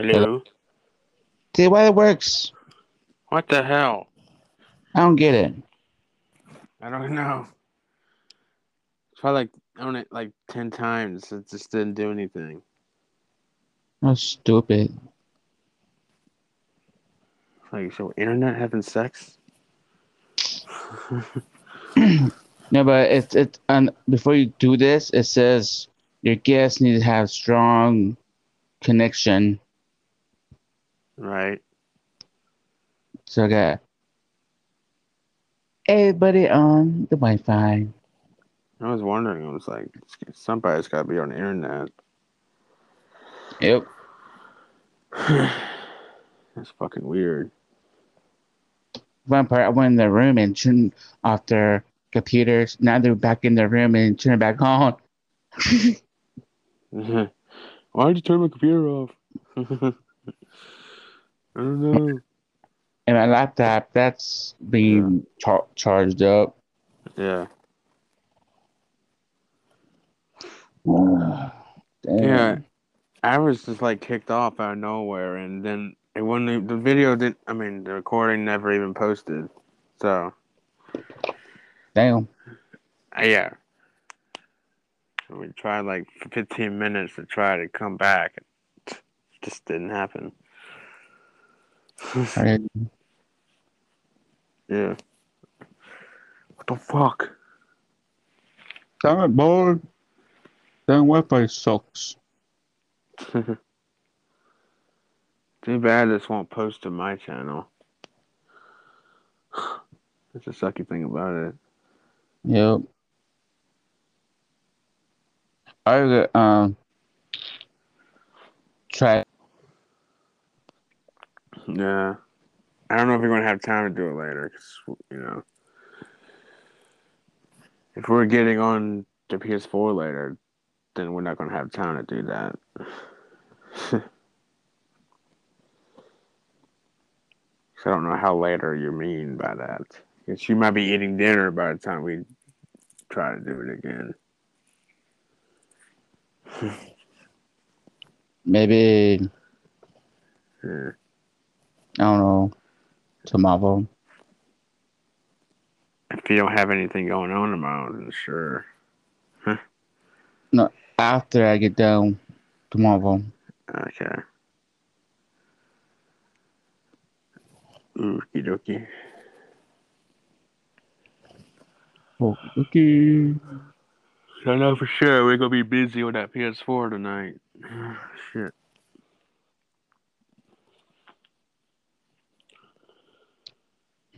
Hello? See why it works. What the hell? I don't get it. I don't know. Try like on it like ten times. It just didn't do anything. That's stupid. Like so, internet having sex? No, but it's it's and before you do this, it says your guests need to have strong connection. Right. So got everybody on um, the Wi-Fi. I was wondering. I was like, somebody's got to be on the internet. Yep. That's fucking weird. One part, I went in the room and turned off their computers. Now they're back in the room and turn it back on. Why did you turn my computer off? I don't know. And my laptop, that's being char- charged up. Yeah. Yeah. I was just like kicked off out of nowhere, and then it wouldn't. e- The video didn't. I mean, the recording never even posted. So Damn. uh, yeah. So we tried like 15 minutes to try to come back. It just didn't happen. Yeah. What the fuck? Damn it, boy. Damn Wi-Fi sucks. Too bad this won't post to my channel. That's the sucky thing about it. Yep. I got um try Yeah. I don't know if we're going to have time to do it later because, you know, if we're getting on the PS4 later, then we're not going to have time to do that. I don't know how later you mean by that. Because you might be eating dinner by the time we try to do it again. maybe Yeah. I don't know tomorrow. If you don't have anything going on tomorrow, then sure. Huh? No, after I get done tomorrow. Okay. Okie dokie. Oh, okay. I know for sure we're gonna be busy with that PS4 tonight. Shit.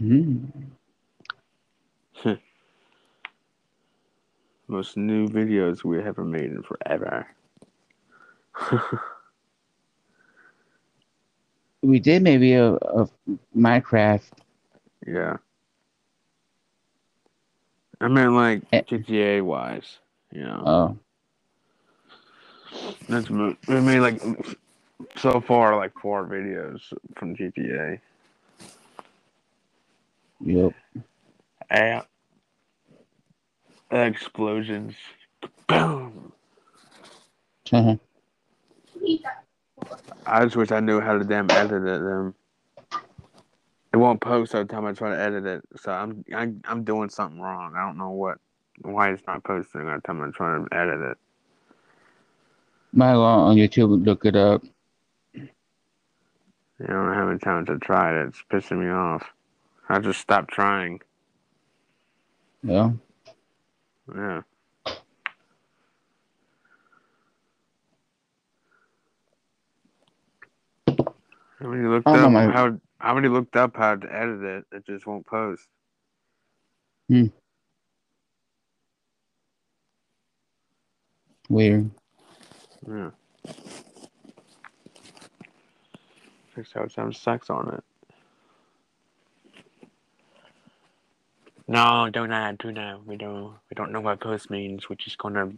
Hmm. Most new videos we haven't made in forever. We did maybe a, a Minecraft. yeah. I mean, like Eh. GTA wise, you know. Oh, That's we made like so far like four videos from GTA. Yep. Yeah. Explosions. Boom. Mm-hmm. I just wish I knew how to damn edit it. Them. It won't post every time I try to edit it, so I'm I'm, I'm doing something wrong. I don't know what why it's not posting every time I'm trying to edit it. My go on YouTube look it up. You know, I'm having time to try it. It's pissing me off. I just stopped trying. Yeah. Yeah. How many looked up know, my- how how many looked up how to edit it? It just won't post. Hmm. Weird. Yeah. Fix out some sex on it. No, don't add, do not. We don't we don't know what post means, which is gonna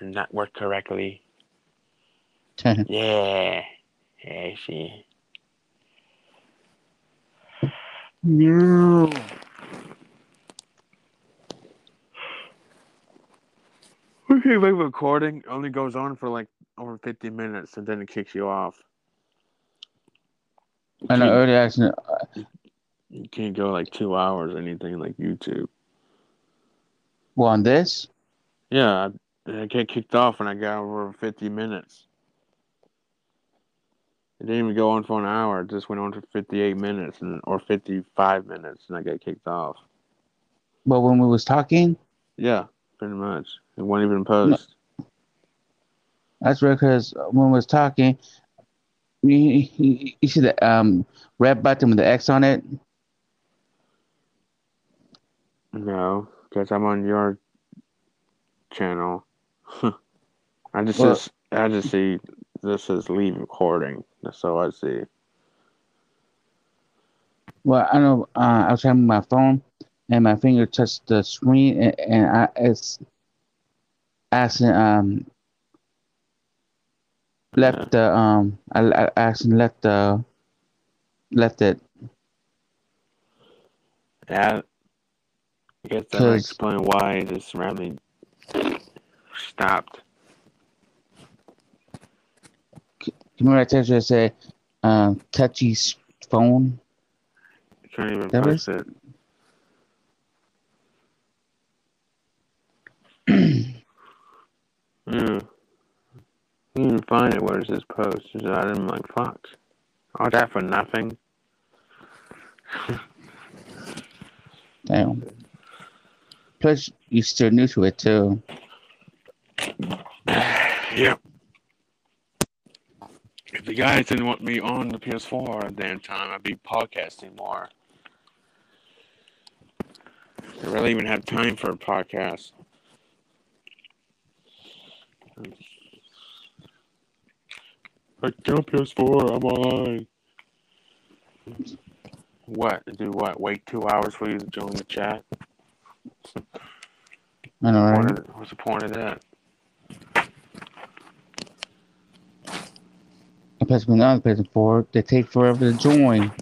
not work correctly. Yeah. Yeah, I see. No. Okay, my recording only goes on for like over 50 minutes and then it kicks you off. I know early action. You can't go like two hours or anything like YouTube. Well, on this, Yeah, I, I get kicked off when I got over 50 minutes. It didn't even go on for an hour. It just went on for 58 minutes and or 55 minutes, and I got kicked off. but when we was talking, Yeah, pretty much. It wasn't even post. that's right. Because when we was talking, you, you, you see the um red button with the X on it. No, because I'm on your channel. I just Well- just I just see this is leave recording. That's all I see. Well, I know uh, I was having my phone, and my finger touched the screen, and, and I it's asking um left the um I, I accidentally left the left it. Yeah. I guess that might 'Cause- explain why this randomly stopped. Remember I texted you I said uh, touchy phone. You can't even That it. Yeah. You can find it. Where's this post? So I didn't like Fox. All that for nothing. Damn. Plus, you're still new to it too. Yep. If the guys didn't want me on the PS4 at damn time, I'd be podcasting more. I really even have time for a podcast. I got PS4, I'm online. What? Do what? Wait two hours for you to join the chat? I don't know, right? is- What's the point of that? And plus, when paying for it, they take forever to join.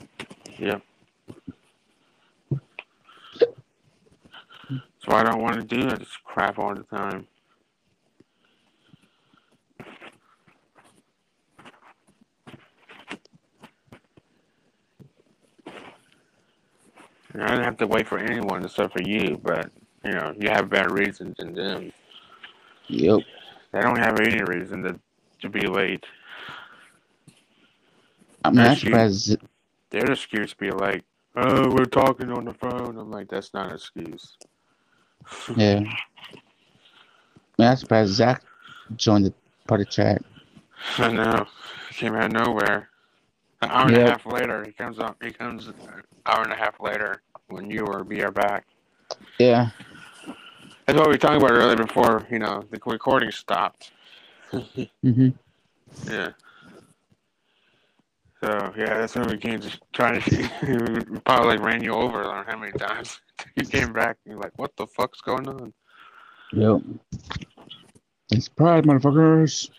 Yep. That's why I don't want to do this crap all the time. You know, I don't have to wait for anyone except for you, but you know, you have better reasons than them. Yep. They don't have any reason to to be late. I'm not surprised. Their excuse be like, "Oh, we're talking on the phone." I'm like, "That's not an excuse." Yeah. I'm not surprised Zach joined the party chat. I know. Came out of nowhere. An hour and a half later, he comes up. He comes an hour and a half later when you or me are back. Yeah. That's what we were talking about earlier before, you know, the recording stopped. Mm-hmm. Yeah. So, yeah, that's when we came to trying to, see. we probably like ran you over, I don't know how many times. You came back and you're like, what the fuck's going on? Yep. It's pride, motherfuckers.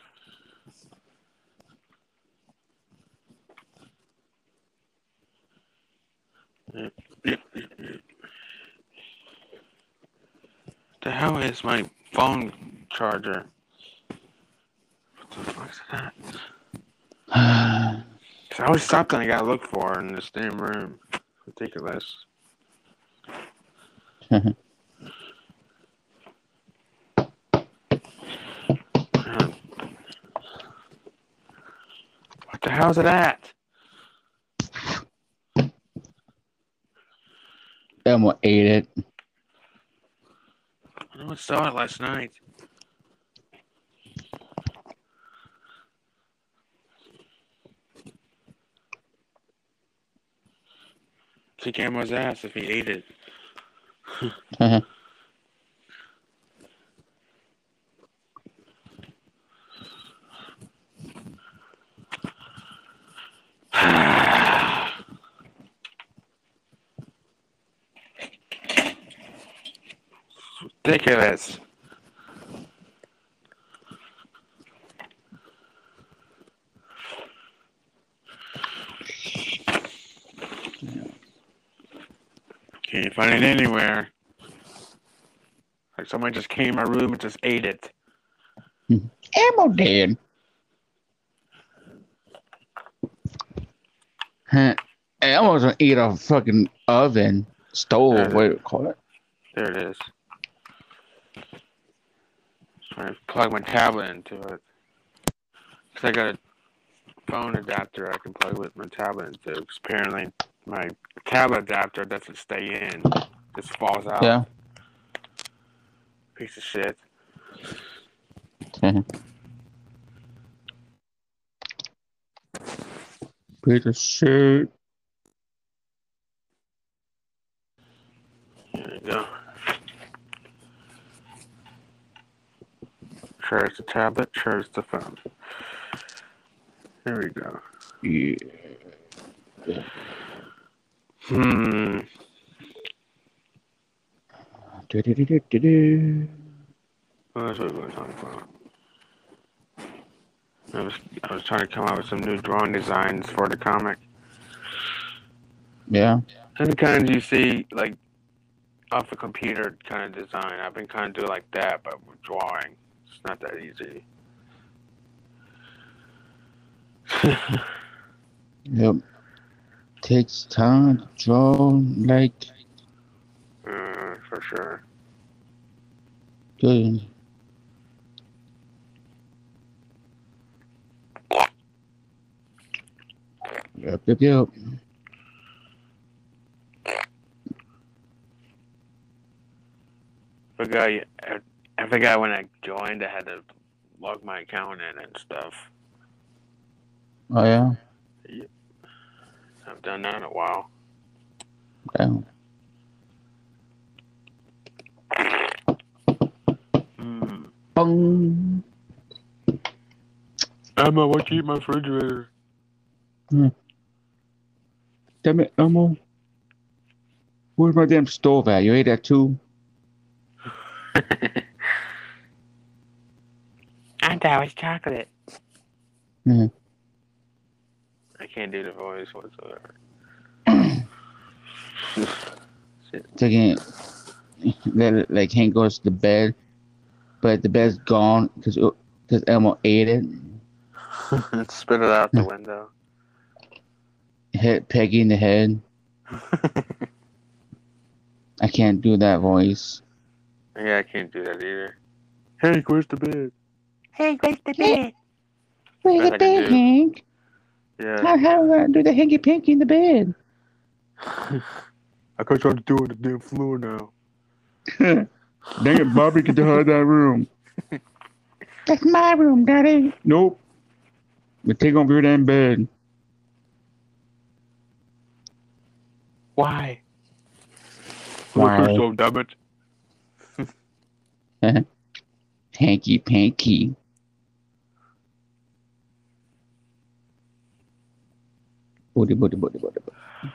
The hell is my phone charger? What the fuck's that? Cause I always something I gotta look for in this damn room. Ridiculous. What the hell's it at? Elmo ate it. I saw it last night. Kick Elmo's ass if he ate it. ridiculous. Can't find it anywhere. Like someone just came in my room and just ate it. Ammo dead? Huh. I gonna eat a fucking oven, stove, what do you call it? There it is. To plug my tablet into it. Cause I got a phone adapter I can plug with my tablet into. 'cause apparently my tablet adapter doesn't stay in. Just falls out. Yeah. Piece of shit. Piece of shit. There you go. It's the tablet, it's the phone. There we go. Yeah. Hmm. Du-du-du-du-du-du. What else was I talking about? I was I was trying to come up with some new drawing designs for the comic. Yeah. And the kinds you see like off a computer kind of design. I've been kind of doing like that, but with drawing, not that easy. Yep. Takes time to draw like uh, for sure. good. Yep, yep, yep. Forgot I, I forgot when I joined, I had to log my account in and stuff. Oh yeah. I've done that in a while. Damn. Hmm. Bong. Emma, what you eat my refrigerator? Damn it, Elmo. Where's my damn stove at? You ate that too? I thought it was chocolate. Mhm. I can't do the voice whatsoever. Taking let like Hank goes to bed, but the bed's gone because because Elmo ate it. Spit it out the window. Hit Peggy in the head. I can't do that voice. yeah, I can't do that either. Hank, where's the bed? Hey, where's the bed? Where's Best the bed, do. Hank? Yeah. How how do I do the hanky panky in the bed? I could try to do it on the damn floor now. Dang it, Bobby, get out of that room. That's my room, Daddy. Nope. We take over your damn bed. Why? Why? So damn it. Hanky panky. Booty, booty, booty, booty, booty.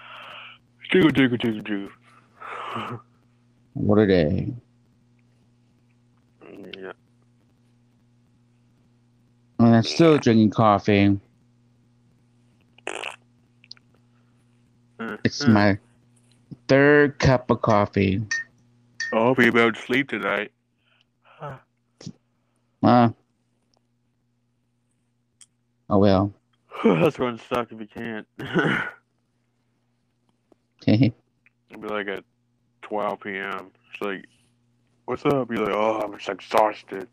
Jiggle, jiggle, jiggle, jiggle. What are they? Yeah. And I'm still drinking coffee. Uh, It's uh. my third cup of coffee. I'll be able to sleep tonight. Huh? Oh well. That's gonna suck if you can't. Mm-hmm. It'll be like at 12 p.m. It's like, what's up? You're like, oh, I'm just exhausted.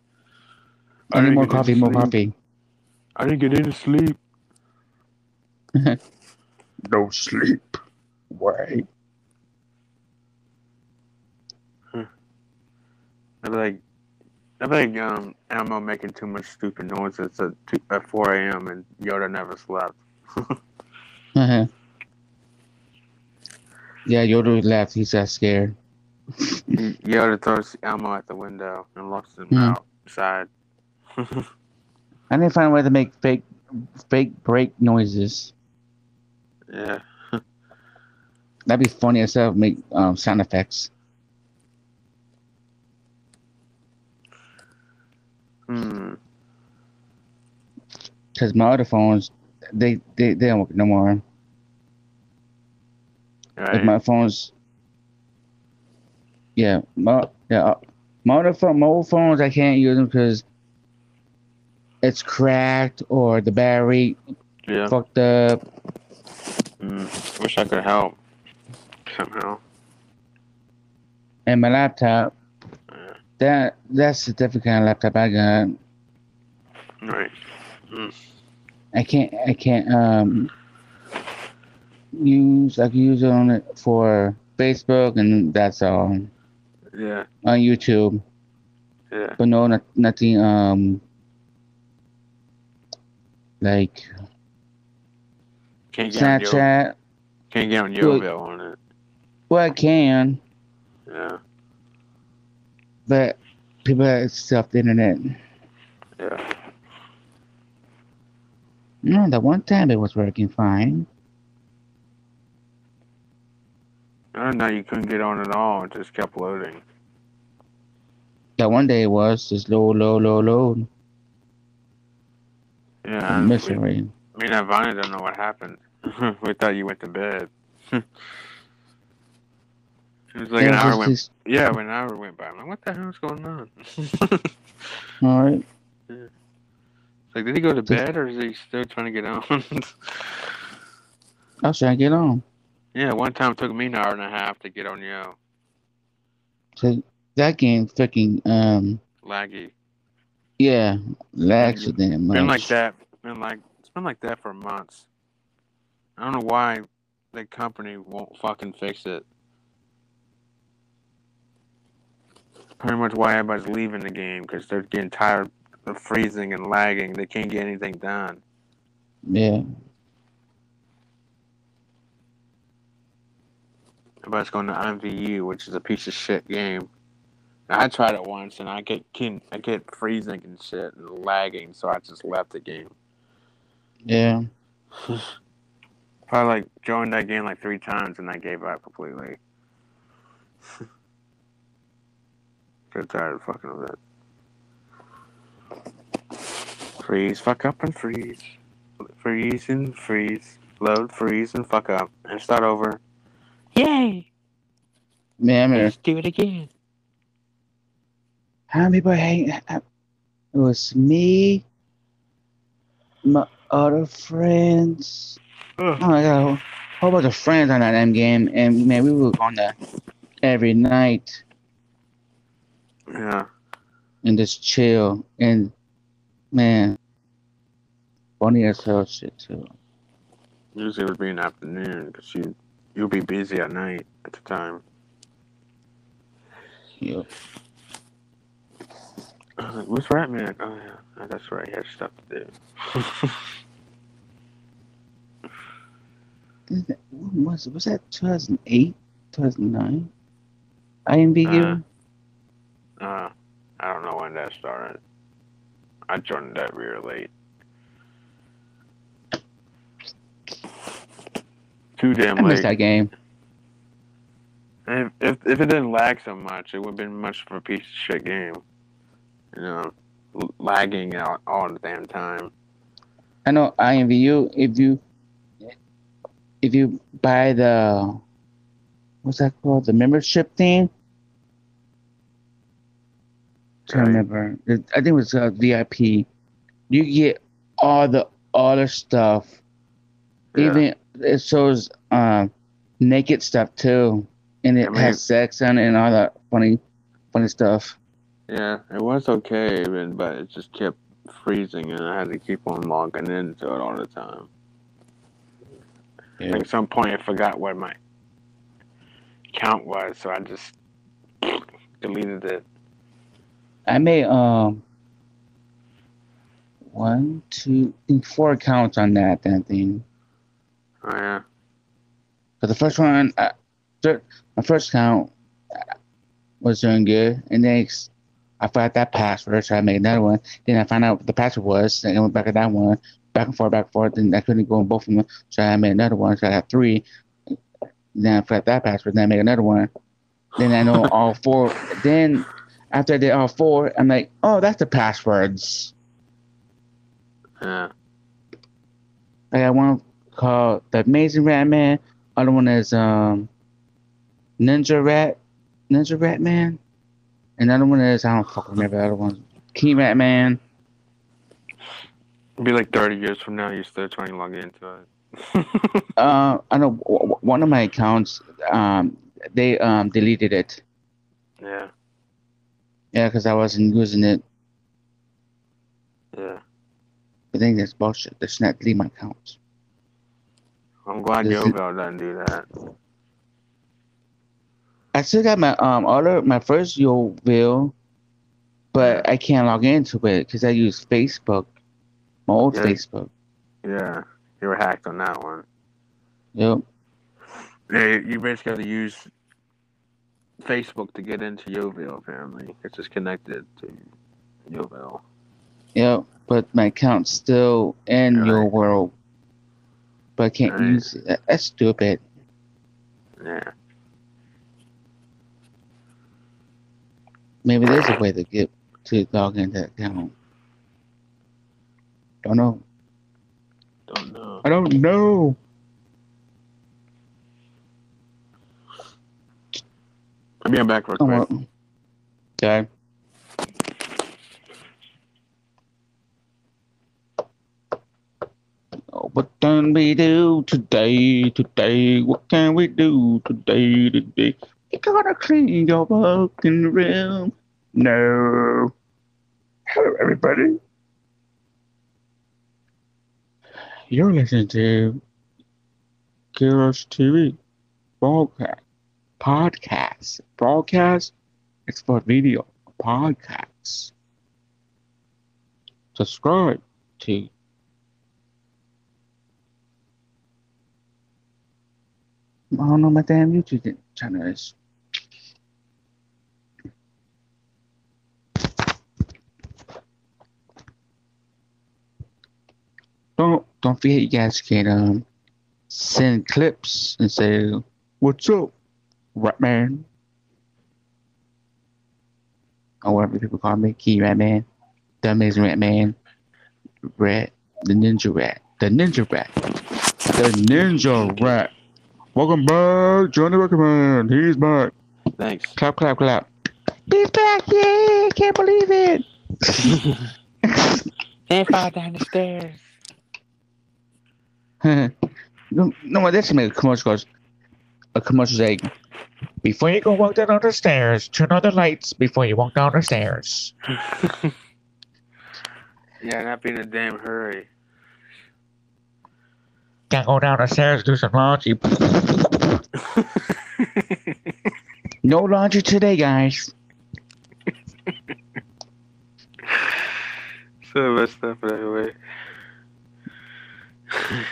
I need more coffee, more coffee. I didn't get any sleep. No sleep. Why? I'd be like, Be like, um, Elmo making too much stupid noises at, two, at 4 a.m. and Yoda never slept. yeah, Yoda left. He's that scared. Yoda throws Elmo out the window and locks him Hmm. outside. I need to find a way to make fake, fake break noises. yeah. That'd be funny as hell. Make um, sound effects. Hmm. Cause my other phones, they they, they don't work no more. Like Right. my phones. Yeah, my yeah, uh, my other phone, my old phones, I can't use them because it's cracked or the battery yeah. fucked up. Mm, wish I could help somehow. And my laptop. That that's the different kind of laptop I got. Right. I can't I can't um use I can use it on it for Facebook and that's all Yeah. on YouTube, Yeah. but no not, nothing um like Can't get on Yo, Snapchat. can't get on Yoville on it. Well, I can, Yeah. But people have stuff the internet. Yeah. No, the one time it was working fine. Uh, I don't know. You couldn't get on at all. It just kept loading. That one day it was just low, low, low, low. Yeah. Misery. Me and Ivana don't know what happened. we thought you went to bed. it was like It an hour went. Yeah, when an hour went by, I'm like, what the hell's going on? all right. It's like, did he go to bed or is he still trying to get on? I was trying to get on. yeah, one time it took me an hour and a half to get on Yo. So that game fucking um Laggy. yeah, lags so damn much. Been like that. Been like it's been like that for months. I don't know why the company won't fucking fix it. Pretty much why everybody's leaving the game because they're getting tired of freezing and lagging. They can't get anything done. Yeah. Everybody's going to MVU, which is a piece of shit game. I tried it once and I get can I get freezing and shit and lagging, so I just left the game. Yeah. Probably like joined that game like three times and I gave up completely. Get tired of fucking with it. Freeze, fuck up and freeze. Freeze and freeze. Load, freeze and fuck up. And start over. Yay! Man, I mean, Let's do it again. how many people hang it was me, my other friends. Ugh. Oh, I got a whole, whole bunch of friends on that M game, and man, we were on that every night Yeah. and just chill. And man, funny as hell shit too. Usually it would be in the afternoon because you, you'll be busy at night at the time. Yeah. I was like, where's Ratman? Oh, yeah. Oh, that's right. He had stuff to do. Is that- when was was that 2008, 2009? IMVU. Uh, Uh, I don't know when that started. I joined that real late. Too damn I missed that game. If, if if it didn't lag so much, it would have been much of a piece of shit game. You know, lagging out all the damn time. I know IMVU. If you if you buy the what's that called the membership thing, I remember. I think it was uh, VIP. You get all the other stuff. Yeah. Even it shows um, naked stuff too, and it I mean- has sex on it and all that funny, funny stuff. Yeah, it was okay, but it just kept freezing, and I had to keep on logging into it all the time. Yeah. At some point, I forgot what my count was, so I just deleted it. I made um one, two, I four accounts on that damn thing. Oh yeah, But the first one, thir- my first account was doing good, and then I forgot that password, so I made another one. Then I found out what the password was, and I went back to that one, back and forth, back and forth, and I couldn't go in both of them, so I made another one, so I got three. Then I forgot that password, then I made another one. Then I know all four. Then after I did all four, I'm like, oh, that's the passwords. yeah, I got one called The Amazing Rat Man. Other one is um Ninja Rat Ninja Rat Man. Another one is I don't fucking remember the other one. Key Rat Man. It'd be like thirty years from now, you're still trying to log into it. Uh, I know w- w- one of my accounts. Um, they um deleted it. yeah, Yeah, because I wasn't using it. yeah. I think that's bullshit. They should not delete my accounts. I'm glad it- Yoville doesn't do that. I still got my um other my first Yo bill, but I can't log into it because I use Facebook, my old Yeah. Facebook. Yeah, you were hacked on that one. Yep. Yeah, you basically have to use Facebook to get into Yoville. Apparently, it's just connected to Yoville. Yep. But my account's still in Right. YoWorld, but I can't Right. use it. That's stupid. Yeah, Maybe there's a way to get to log into that account. Don't know. don't know. I don't know. I'll be back real quick. Okay. Oh, what can we do today? Today, what can we do today? Today, you gotta clean your fucking room. No. Hello, everybody. You're listening to Kira's TV broadcast, podcast, broadcast. For video podcasts. Subscribe to I don't know my damn YouTube channel is. Don't don't forget you guys can um send clips and say, What's up, Rat Man? Or whatever people call me, Key Rat Man, the Amazing Rat Man, Rat, the Ninja Rat, the Ninja Rat, the Ninja Rat. Welcome back, Johnny Rocket. He's back. Thanks. Clap, clap, clap. He's back, yeah! Can't believe it. Can't fall down the stairs. no, no, that's make a commercial goes. A commercial say, before you go walk down the stairs, turn on the lights before you walk down the stairs. yeah, not be in a damn hurry. Can't go down the stairs, do some laundry. No laundry today, guys. so messed up anyway.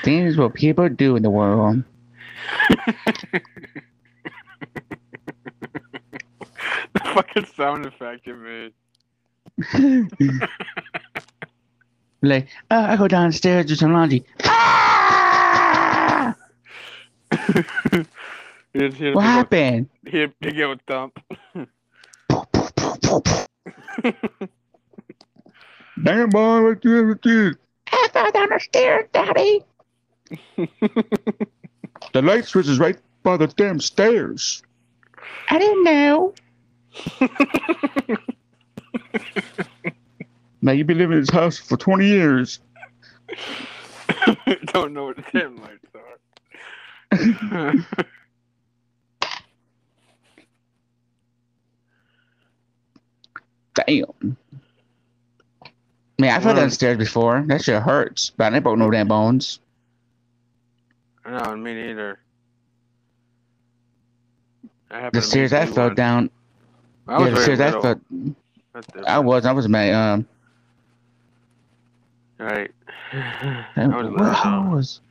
This is what people do in the world. The fucking sound effect you made. like, oh, I go downstairs, do some laundry. Ah! you didn't hear What the happened? He he gave a thump. Damn, boy, what you what you? I go down the stairs, Daddy. the light switch is right by the damn stairs. I didn't know. now you've been living in this house for 20 years. Don't know what the damn lights are. Damn. Man, I fell Mm. downstairs before. That shit hurts. But I never broke no damn bones. no, me neither. The stairs I fell once. down. I yeah, the stairs I fell. I was. I was my um. Right. I, I was little. I was.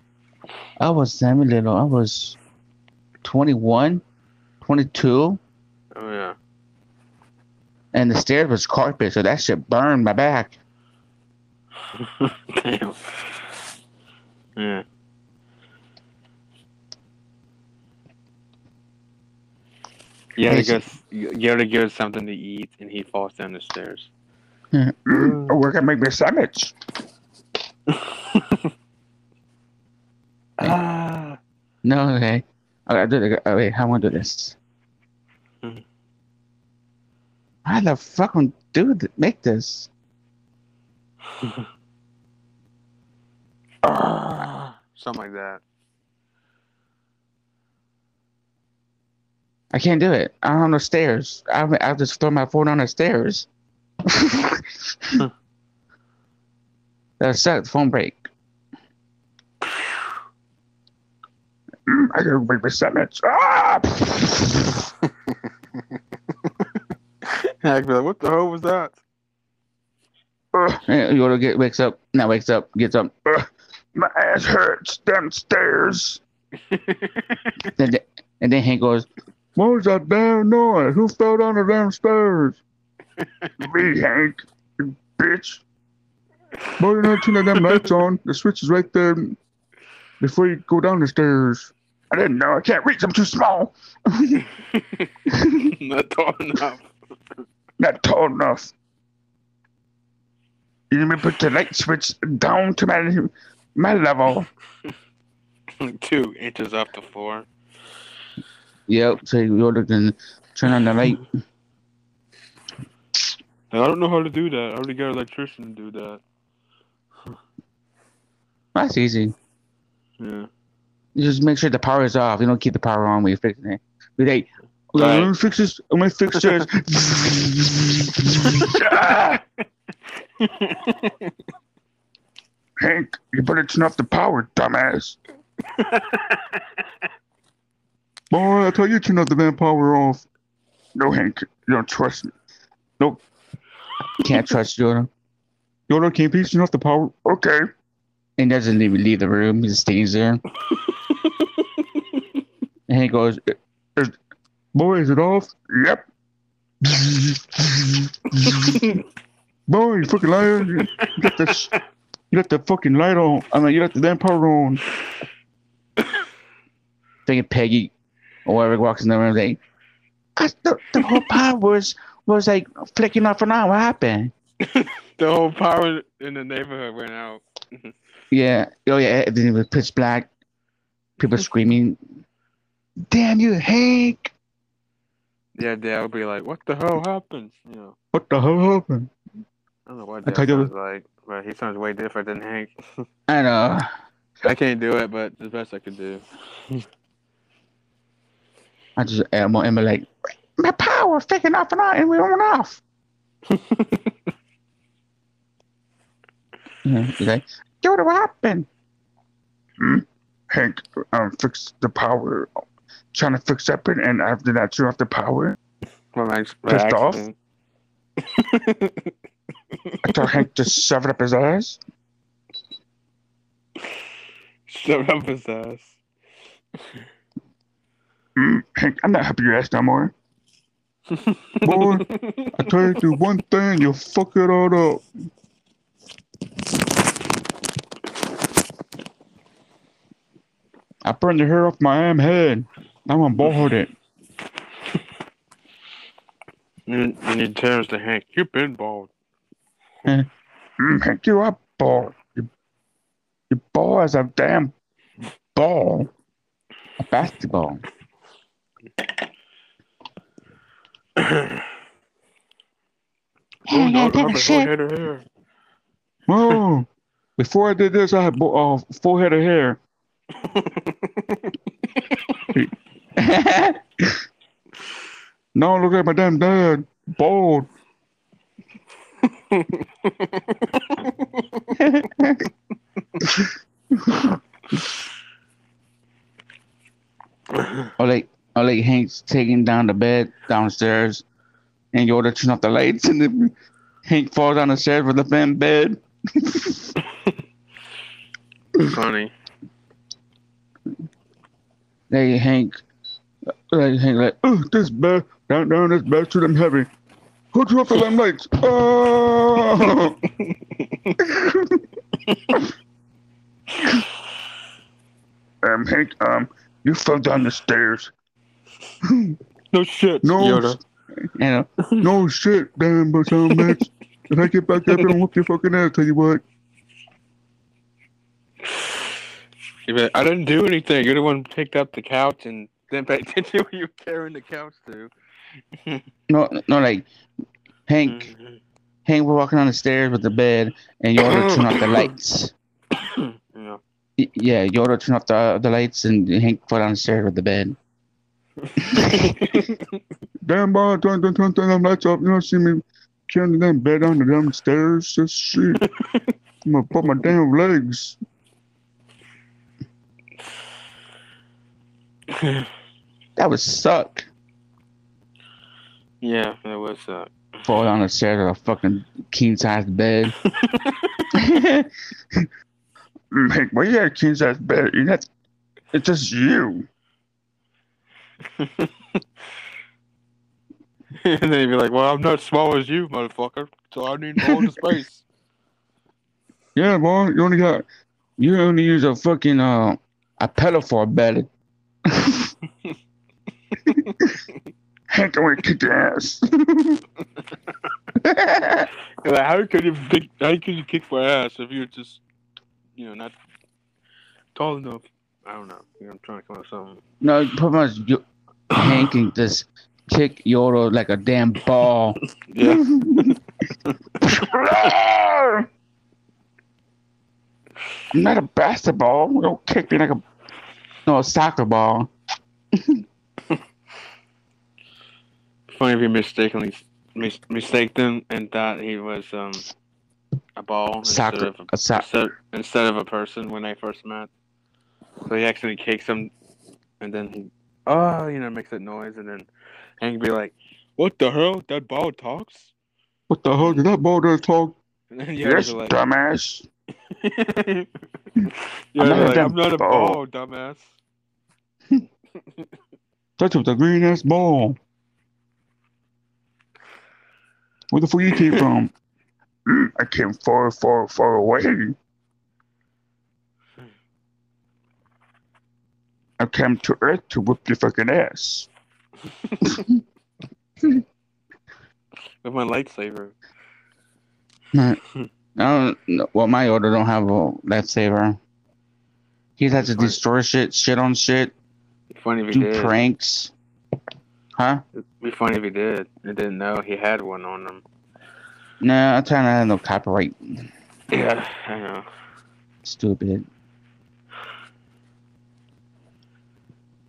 I was semi little. I was 21, 22, Oh yeah. and the stairs was carpet, so that shit burned my back. Damn. Yeah. You gotta Hey, go. You gotta give it something to eat, and he falls down the stairs. Mm, We're gonna make me a sandwich. Ah. No, okay. I gotta do it. Oh, wait, how am I gonna do this? How the fuck am I do th- make this? Ah. something like that. I can't do it. I'm on the stairs. I I just throw my phone on the stairs. That's set phone break. I wait for seven minutes. Ah! I'd be like, what the hell was that? You And Yoda get wakes up. now wakes up. Gets up. My ass hurts downstairs. and, then, and then Hank goes, "What was that damn noise? Who fell down the damn stairs?" Me, Hank, you bitch. Why you turn the damn lights on? The switch is right there before you go down the stairs. I didn't know. I can't reach. I'm too small. Not tall enough. Not tall enough. You need me to put the light switch down to my my level. Two inches off the floor. Yep. So Yoda can turn on the light. I don't know how to do that. I already got an electrician to do that. That's easy. Yeah. You just make sure the power is off. You don't keep the power on when you're fixing it. Be like, Right. let me fix this. Let me fix this. Hank, you better turn off the power, dumbass. Boy, I tell you, to turn off the power off. No, Hank, you don't trust me. Nope. Can't trust Yoda. Yoda, can you please turn off the power? Okay. And doesn't even leave the room. He just stays there. And he goes, uh, is, Boy, is it off? Yep. Boy, you fucking liar. You got the, you got the fucking light on. I mean, you got the damn power on. Thinking Peggy or whoever walks in the room, like, thought the whole power was, was like flicking off and on. What happened? the whole power in the neighborhood went out. Yeah. Oh, yeah. It was pitch black. People screaming, Damn you, Hank. Yeah, Dad would be like, "What the hell happened?" You know, What the hell happened? I don't know what Dad thought you sounds like, but he sounds way different than Hank. I know. I can't do it, but the best I could do. I just am I'm like, my power flicking off and on, and we went off. Yeah, he's like, Yoda, what happened? Hmm? Hank, um, fix the power. Trying to fix up it, and after that, turn off the power. Well, my, my Pissed off? I thought Hank just shoved it up his ass. Shoved up his ass. Hmm? Hank, I'm not helping your ass no more. Boy, I tell you do one thing, you'll fuck it all up. I burned the hair off my damn head. Now I'm bald-headed. and, and he turns to Hank. You've been bald. Mm, Hank, you are bald. You, you bald as a damn ball. A basketball. oh, no, I have a full head of hair. Oh, before I did this, I had bo- uh, full head of hair. no, look at my damn dad. Bald. Or like, or like Hank's taking down the bed downstairs, and Yoda turns off the lights, and then Hank falls down the stairs with the fan bed. Funny. Like Hank, like Hank, like, oh, this bed, down, down, this bed's too damn heavy. Who threw off the damn lights? Oh! um, Hank, um, you fell down the stairs. No shit, No, Yoda. You know, no shit, damn, but some bitch. If I get back up and whoop your fucking ass, tell you what. He'd be like, I didn't do anything. You're the one who picked up the couch and didn't pay attention when you were carrying the couch to. No, no, like Hank, Mhm. Hank was walking on the stairs with the bed, and Yoda turn off the lights. yeah. Y- Yeah, Yoda turn off the the lights and Hank fell down the stairs with the bed. Damn boy, turn turn turn turn them lights up. You don't see me carrying the damn bed down the damn stairs. This shit. I'm gonna put my damn legs. That would suck. yeah, that was uh Fall down the stairs with a fucking king size bed. Hank, why you got a king size bed? You got, it's just you. and then he'd be like, Well, I'm not as small as you, motherfucker, so I need more space. Yeah, boy, you only got You only use a fucking uh a pillow for a bed. Hank. I want to kick your ass. Like, how could you kick how could you kick my ass if you're just you know, not tall enough? I don't know. I'm trying to come up with something. no, pretty much you, Hank can just kick Yoda like a damn ball. Yeah. I'm not a basketball. Don't kick me like a no a soccer ball. Funny if you mistakenly mis- mistaken and thought he was um a ball instead of a, a instead, instead of a person when they first met. So he accidentally kicks him, and then he oh you know makes that noise, and then Hank be like, "What the hell? That ball talks?" What the hell? Did that ball does talk? And then Yes, like, dumbass. Yoda's not like, "I'm not a ball." ball, dumbass." That's with the green ass ball. Where the fuck you came from? Mm, I came far, far, far away. I came to Earth to whoop your fucking ass. With my lightsaber. I don't. Well, my order don't have a lightsaber. He has to destroy shit, shit on shit, Funny if he do did. pranks. Huh? It'd be funny if he did. I didn't know he had one on him. Nah, I'm trying to have no copyright. Yeah, I know. Stupid.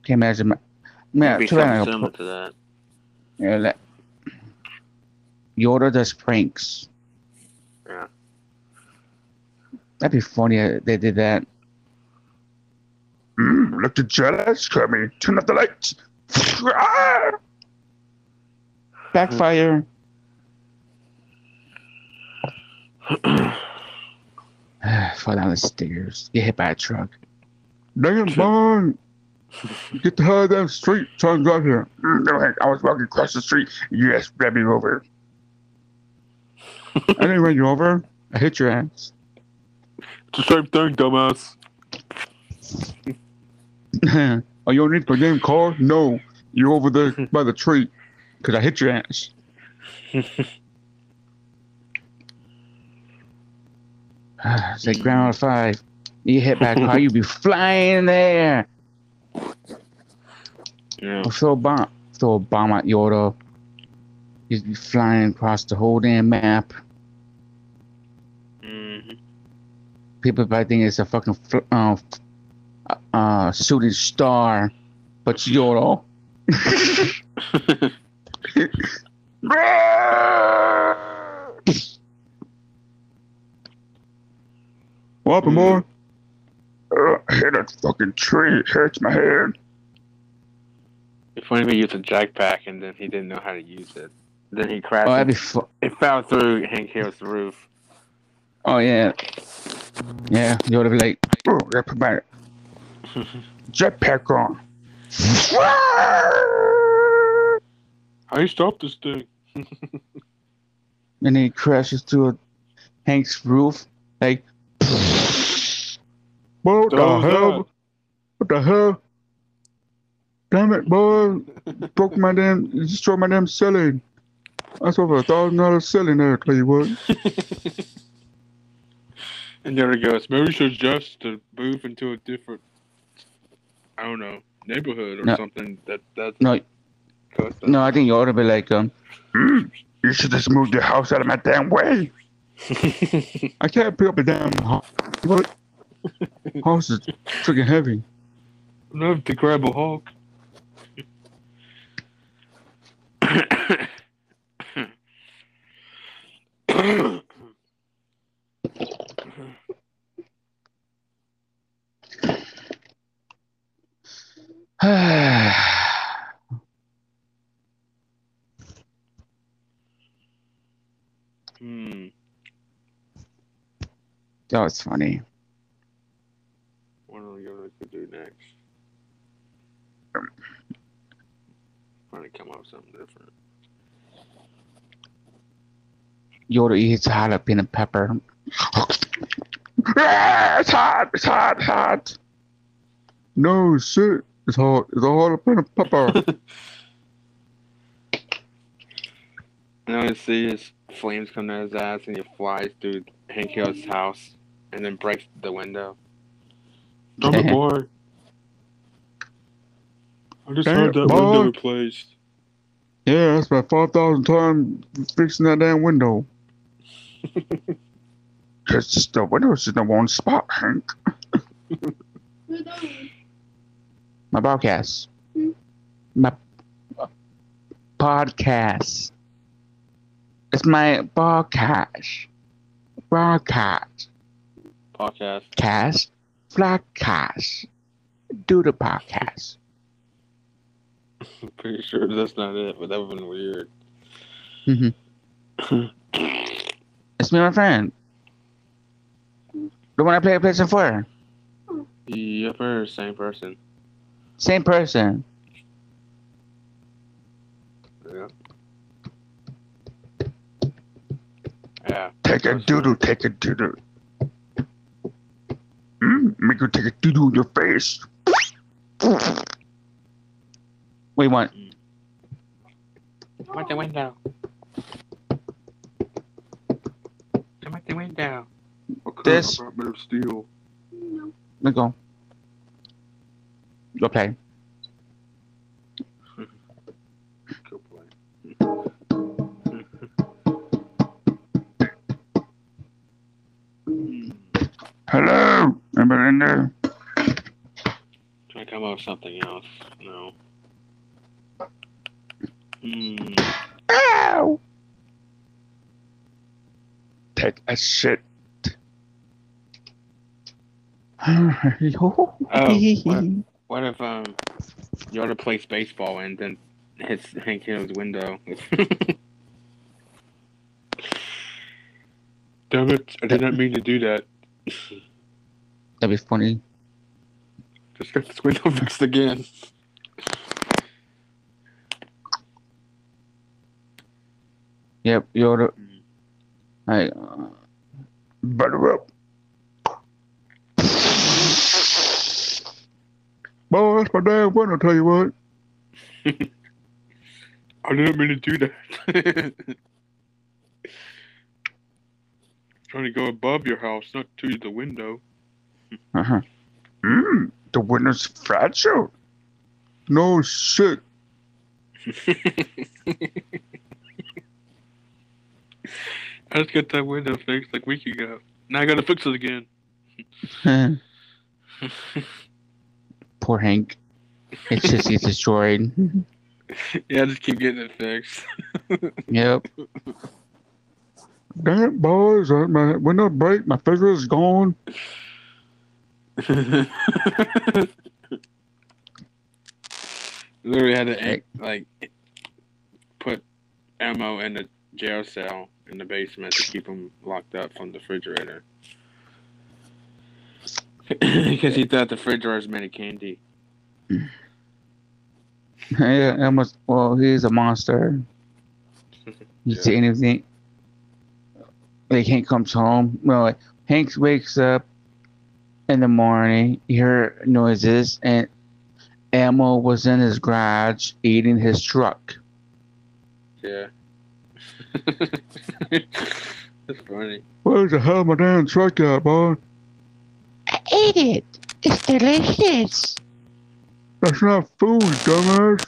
Can't imagine. My, man, It'd be too bad something similar to that. yeah, that, Yoda does pranks. Yeah. That'd be funny if they did that. Mm, look, the Jedi's coming. Turn off the lights. Backfire. Fall down the stairs. Get hit by a truck. Damn, Bond. Get the hell out of that street. Trying to drive here. Mm, no, Hank, I was walking across the street. Yes, grab me over. I didn't run you over. I hit your ass. It's the same thing, dumbass. Are you don't need my damn car? No. You're over there by the tree. Because I hit your ass. it's like ground five. You hit by a car, you be flying in the air. Yeah. Or throw a bomb. Throw a bomb at Yoda. You'd be flying across the whole damn map. hmm People probably think it's a fucking uh, uh, shooting star. But it's Yoda. What happened, boy? Uh, I hit a fucking tree. It hurts my head. Funny if he used a jackpack and then he didn't know how to use it. Then he crashed. Oh, that'd be it, fu- it fell through Hank Hill's roof. Oh, yeah. Yeah, Yoda be like, Oh, I put my jetpack on. How you stop this thing? and then he crashes through a Hank's roof. Like, What the Oh, hell? What the hell? Damn it, boy. Broke my damn, destroyed my damn ceiling. That's over a thousand dollar ceiling there, tell you what. And there he goes. Maybe we should just to move into a different, I don't know, neighborhood or No. something. That that no, costs us. no, I think you ought to be like, um, Mm, you should just move your house out of my damn way. I can't pick up the damn house. What? House is freaking heavy. Love to grab a Hulk. Hmm. that was funny. What are we gonna do next? Trying to come up with something different. Yoda eats jalapeno pepper. Ah, it's hot. It's hot. Hot. No shit. It's hot. It's all up in a pepper. And I see his flames come out of his ass and he flies through Hank Hill's house and then breaks the window. I'm a boy. I just Damn, had that boy. window replaced. Yeah, that's about five thousand times fixing that damn window. Cause just the window's in the one spot, Hank. My podcast. Hmm. My podcast. It's my podcast. Broadcast. Podcast. Cast. Vlogcast. Do the podcast. I'm pretty sure that's not it, but that would have been weird. hmm It's me my friend. The one I play PlayStation 4. Yep, same person. Same person. Yeah. Yeah. Take a doodle, take a doodle. Mm, make you take a doodle in your face. Wait, what? Come out the window. Come out the window. This- I'm better steal. Let go. Go play. Go play. Hello, anybody in there? Trying to come up with something else. No. Hmm. Ow! Take a shit. Oh, what, what if um Yoda plays baseball and then hits Hank Hill's window? Damn it! I did not mean to do that. That'd be funny. Just got this window fixed again. Yep, Yoda. Mm. Hey, uh, Butter up. Boy, that's my damn window, tell you what. I didn't mean to do that. Trying to go above your house, not to the window. uh-huh. Mmm, the window's fragile. No shit. I just got that window fixed like a week ago. Now I gotta fix it again. Poor Hank. It just gets destroyed. yeah, I just keep getting it fixed. Yep. Damn it, boys. My window break. My figure is gone. Literally had to like put Elmo in the jail cell in the basement to keep him locked up from the refrigerator. Because he thought the refrigerator was made of candy. Yeah, almost. Well, he's a monster. You Yeah. say anything. Like Hank comes home. Well, like, Hank wakes up in the morning, you hear noises, and Elmo was in his garage eating his truck. Yeah. That's funny. Where's the hell my damn truck at, boy? I ate it. It's delicious. That's not food, dumbass.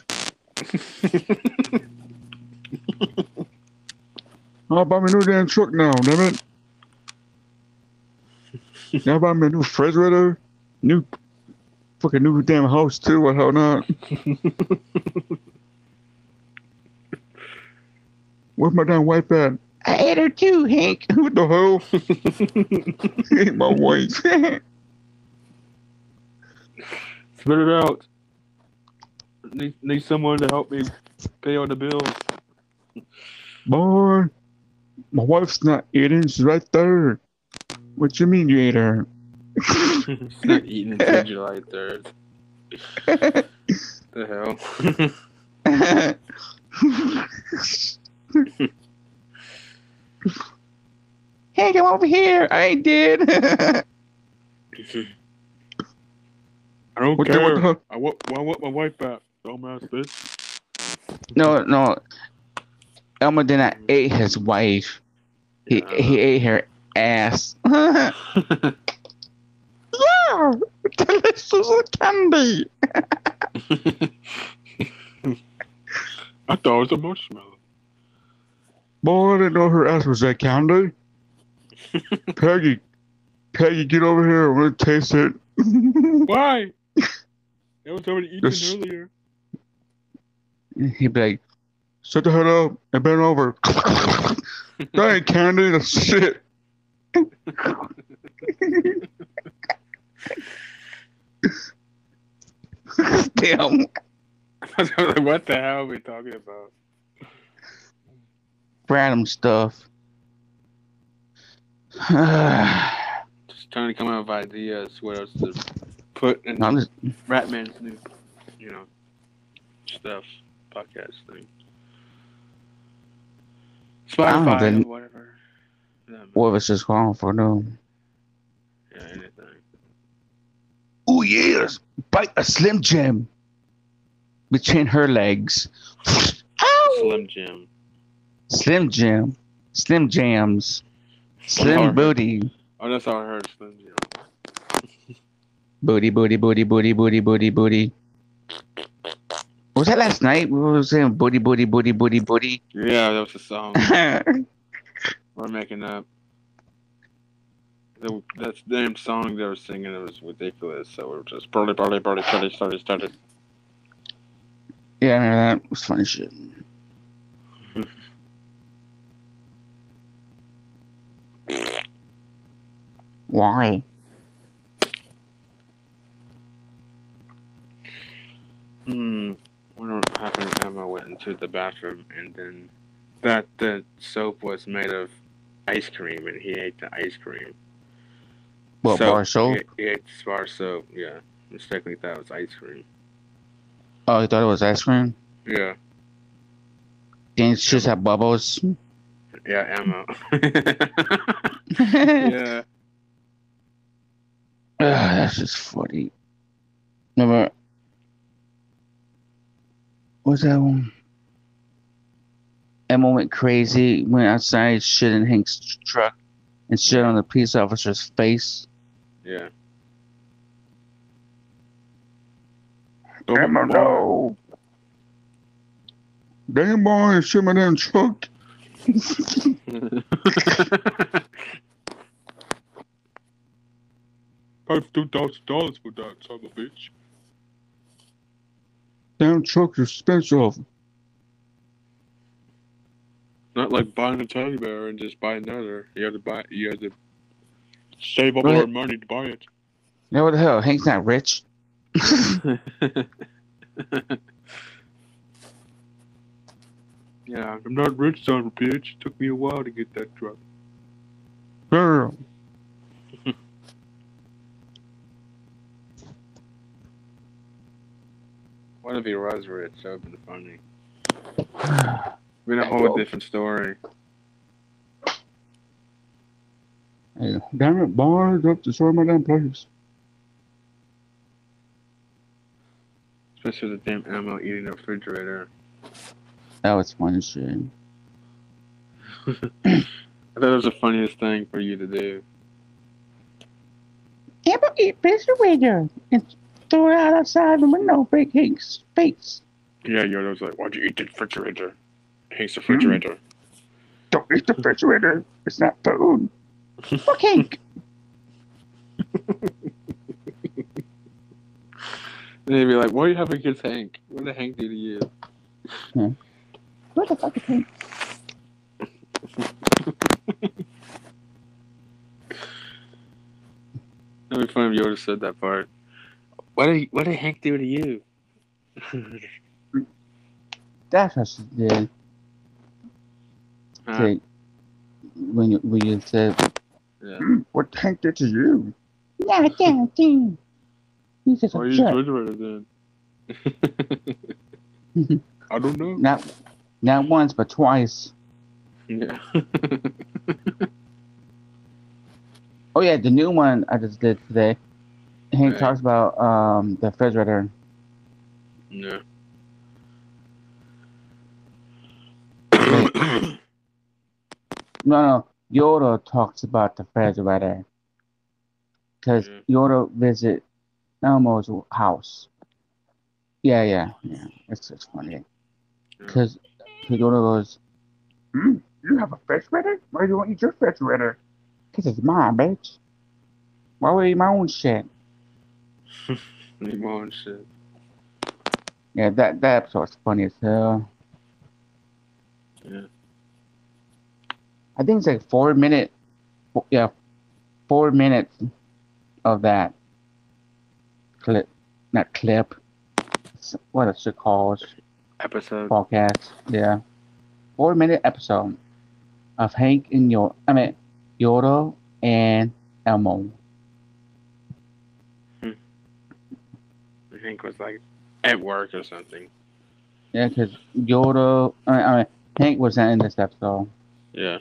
I'll buy me a new damn truck now, damn it. Now buy me a new refrigerator, new fucking new damn house too. What hell not? Where's my damn wife at? I ate her too, Hank. What the hell? Ain't my wife. Spit it out. Need, need someone to help me pay all the bills. Boy, my wife's not eating. She's right there. What you mean you ate her? She's not eating until July 3rd. the hell? Hank, come over here. I did. I don't What care. what the? I want, I want my wife back. Dumbass bitch. no, no. Elmo did not ate his wife. He Yeah. he ate her ass. Yeah, delicious candy. I thought it was a marshmallow. Boy, I didn't know her ass was that candy. Peggy, Peggy, get over here. I'm gonna taste it. Why? It was already eaten This- earlier. He'd be like, Shut the head up and bend over. that ain't candy. That's shit. damn. I was like, what the hell are we talking about? Random stuff. Just trying to come up with ideas what else to put in just Ratman's new, you know, stuff, podcast thing. I don't know, Spotify, whatever. What was just calling for no. yeah, anything. Oh yes, bite a slim jim between her legs. Slim Jim. Slim Jim, Slim Jams, Slim. Booty, Oh, that's all I heard. Slim Jim. Booty, Booty, Booty, Booty, Booty, Booty, Booty. Was that last night? We were saying Booty, Booty, Booty, Booty, Booty. Yeah, that was the song we're making up. The, that damn song they were singing it was ridiculous. So we were just burly, burly, burly, burly, started, started. I remember that. It was funny shit. Why? Hmm. What happened Emma went into the bathroom and then that the soap was made of ice cream and he ate the ice cream. What, bar soap? He, he ate bar soap, yeah. Mistakenly thought it was ice cream. Oh, you thought it was ice cream? Yeah. Didn't it just have bubbles? Yeah, Emma. yeah. Yeah. that's just funny. Remember, what's that one? Emma went crazy, went outside, shit in Hank's truck, and shit on the police officer's face. Yeah. Emma, no. Damn boy, shit my damn truck. Thousand dollars for that son of a bitch. Damn truck's expensive. Not like buying a teddy bear and just buy another. You have to buy. You have to save up Right. more money to buy it. Know what the hell? Hank's not rich. yeah, I'm not rich, son of a bitch. It took me a while to get that truck. Girl. What if he was rich? That would have been funny. Been a whole different story. Hey, Damn it, boy, I got to destroy my damn place. Especially the damn Elmo eating the refrigerator. That was funny shit. I thought it was the funniest thing for you to do. Amber eat refrigerator and throw it out outside the window, break Hank's face. Yeah, Yoda was like, Why'd you eat the refrigerator? Hank's the refrigerator. Hmm. Don't eat the refrigerator. It's not food. Look, Hank. And they'd be like, "Why are you having against Hank? What did Hank do to you?" Hmm. What the fuck is Hank? That'd be funny if Yoda said that part. What did What did Hank do to you? That's what she did. Huh? Say, when you when you said yeah. What Hank did to you? Yeah, damn, damn. He's just Why are a you jerk. refrigerator then? I don't know. not not once but twice. Yeah. Oh yeah, the new one I just did today. Hank Right. talks about um the refrigerator. yeah. No, no, Yoda talks about the refrigerator. Because Mhm. Yoda visit Elmo's house. Yeah, yeah, yeah. It's it's funny. Because Yoda goes, Hmm, you have a refrigerator? Why do you want to eat your refrigerator? "Cause it's mine, bitch. Why would I eat my own shit?" Leave my own shit. Yeah, that that episode's funny as hell. Yeah. I think it's like four minute, fo- yeah, four minutes of that clip, not clip. What is it called? Episode. Podcast. Yeah, four minute episode of Hank and Yoda. I mean, Yoda and Elmo. Hank was like at work or something. Yeah, because Yoda. I mean, I mean, Hank wasn't in this episode. Yeah.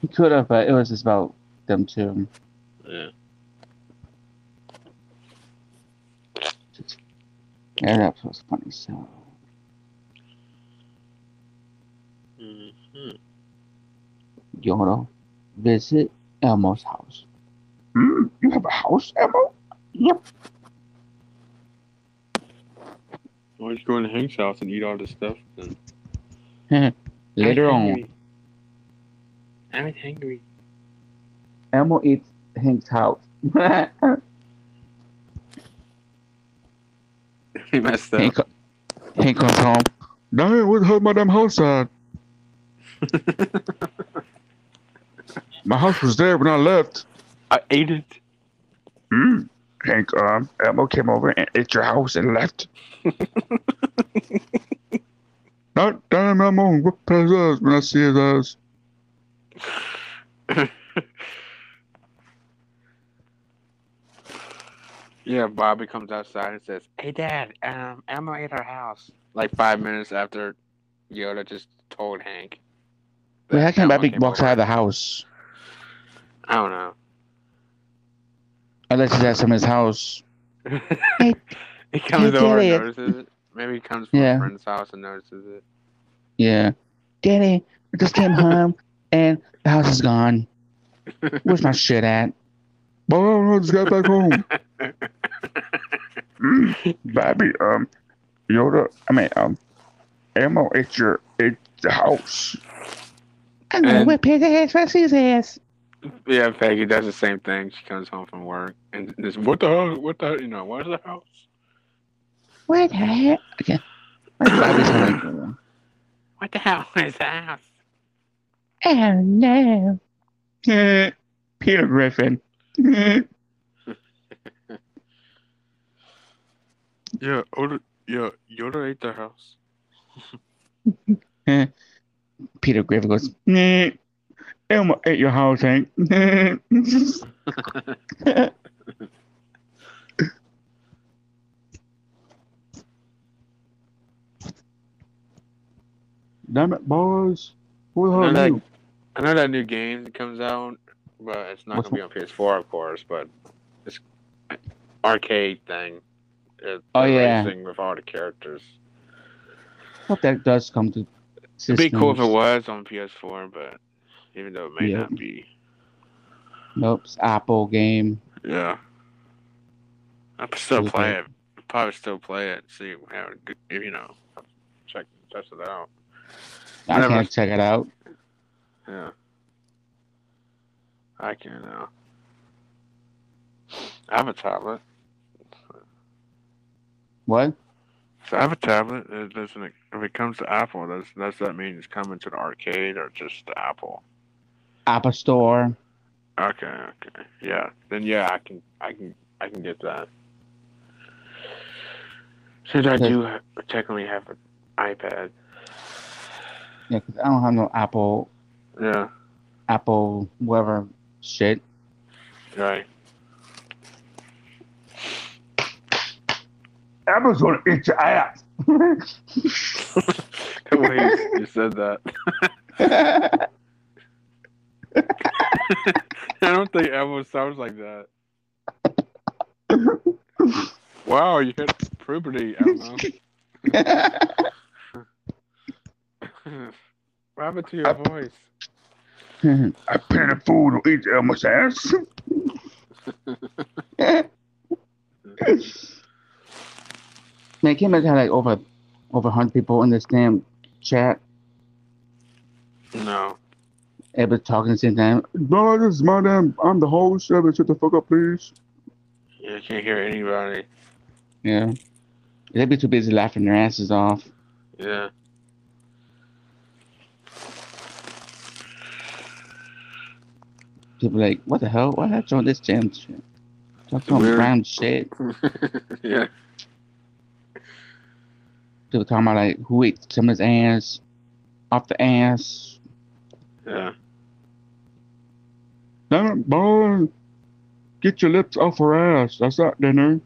He could have, but it was just about them two. Yeah. Yeah, that was funny. So. hmm Yoda visit Elmo's house. Hmm, you have a house, Elmo? Why don't you go to Hank's house and eat all this stuff? Then? Later I'm on. I'm hungry. Elmo eats Hank's house. He messed up. Hank comes home. Damn, what the hell my damn house at? My house was there when I left. I ate it. Hmm. Hank, um, Elmo came over and ate your house and left. Not damn Elmo, whoop his ass when I see his ass. Yeah, Bobby comes outside and says, "Hey, Dad, um, Elmo ate our house." Like five minutes after Yoda just told Hank. Wait, how come Bobby walks out of the house? I don't know. Unless he's at someone's house. he comes hey, over and notices it. Maybe he comes from Yeah. a friend's house and notices it. Yeah. Daddy, I just came home and the house is gone. Where's my shit at? Boy, I just got back home. Hmm. Bobby, um, Yoda, I mean, um, Elmo ate your, it's the house. I'm gonna And- whip his ass, rest his ass. Yeah, Peggy does the same thing. She comes home from work and this, what the hell? What the you know? Where's the house? What the heck? Bobby's home. What the hell is the house? Oh no. Peter Griffin. Yeah, Yoda, yeah, Yoda ate the house. Peter Griffin goes, "Nah, Elmo ate your house, Hank. Damn it, boys. Who the hell are you? I know that new game that comes out, but it's not gonna be on PS4, of course. But it's arcade thing. It, Oh, the yeah. with all the characters. Hope that does come to It'd be cool if it was on PS4, but even though it may Yeah. not be, Nope, it's Apple game. yeah. I could still play it. Probably still play it. See how it, you know, check test it out. I Never- can't check it out. Yeah. I can now. I have a tablet. What? So I have a tablet. It doesn't. If it comes to Apple, does does that mean it's coming to the arcade or just the Apple? Apple Store. Okay, okay, yeah. Then yeah, I can, I can, I can get that. Since I do technically have an iPad. Yeah, 'cause I don't have no Apple, Yeah, Apple, whatever shit. right. Apple's gonna eat your ass. the way you, you said that. I don't think Apple sounds like that. Wow, you hit puberty, Elmo. what happened to your voice? I plenty food to eat Elmo's ass. Man, can't imagine how like over over hundred people in this damn chat No. Able to talk at the same time. No, this is my damn. I'm the host. Everybody shut the fuck up, please. You can't hear anybody. Yeah. They'd be too busy laughing their asses off. Yeah. People like, what the hell? Why did I join this damn shit? Talk some brown shit. yeah. People talking about like who ate someone's ass off the ass. Yeah. Damn it, boy. Get your lips off her ass. That's not dinner.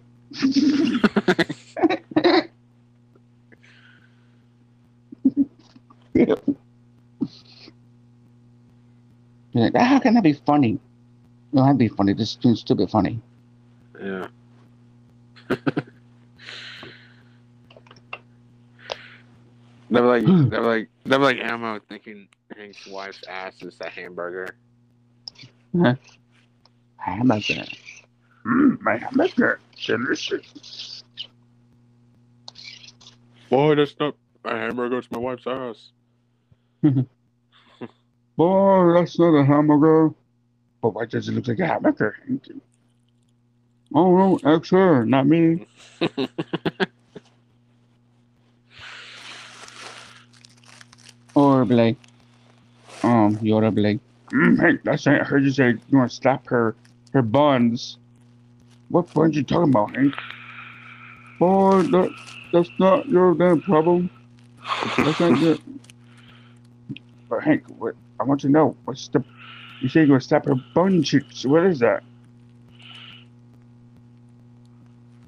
You're like, ah, how can that be funny? No, that'd be funny. This is stupid funny. Yeah. They were like, they were like, they were like Elmo thinking Hank's wife's ass is a hamburger. Hamburger. Mmm, my hamburger. Delicious. Boy, that's not a hamburger. It's my wife's ass. Boy, that's not a hamburger. But why does it look like a hamburger? Oh, no, ask her, not me. Or be like, um, you're to be like, Mm, Hank, that's it. I heard you say you want to slap her, her buns. What buns you talking about, Hank? Boy, that, that's not your damn problem. That's not your... But Hank, what, I want to know, what's the... You say you're going to slap her bun cheeks. What is that?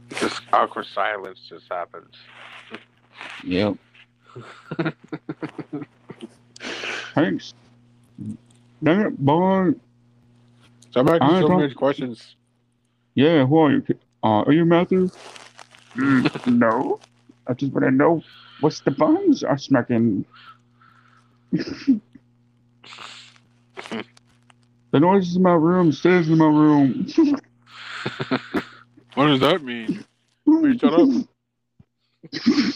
This awkward silence just happens. yep. Hanks? Dang it, boy. Somebody I can so don't- many questions. Yeah, who are you? Uh, are you Matthew? Mm, no. I just want to know what's the buns are smacking. the noise is in my room, stays in my room. What does that mean? Will you shut up?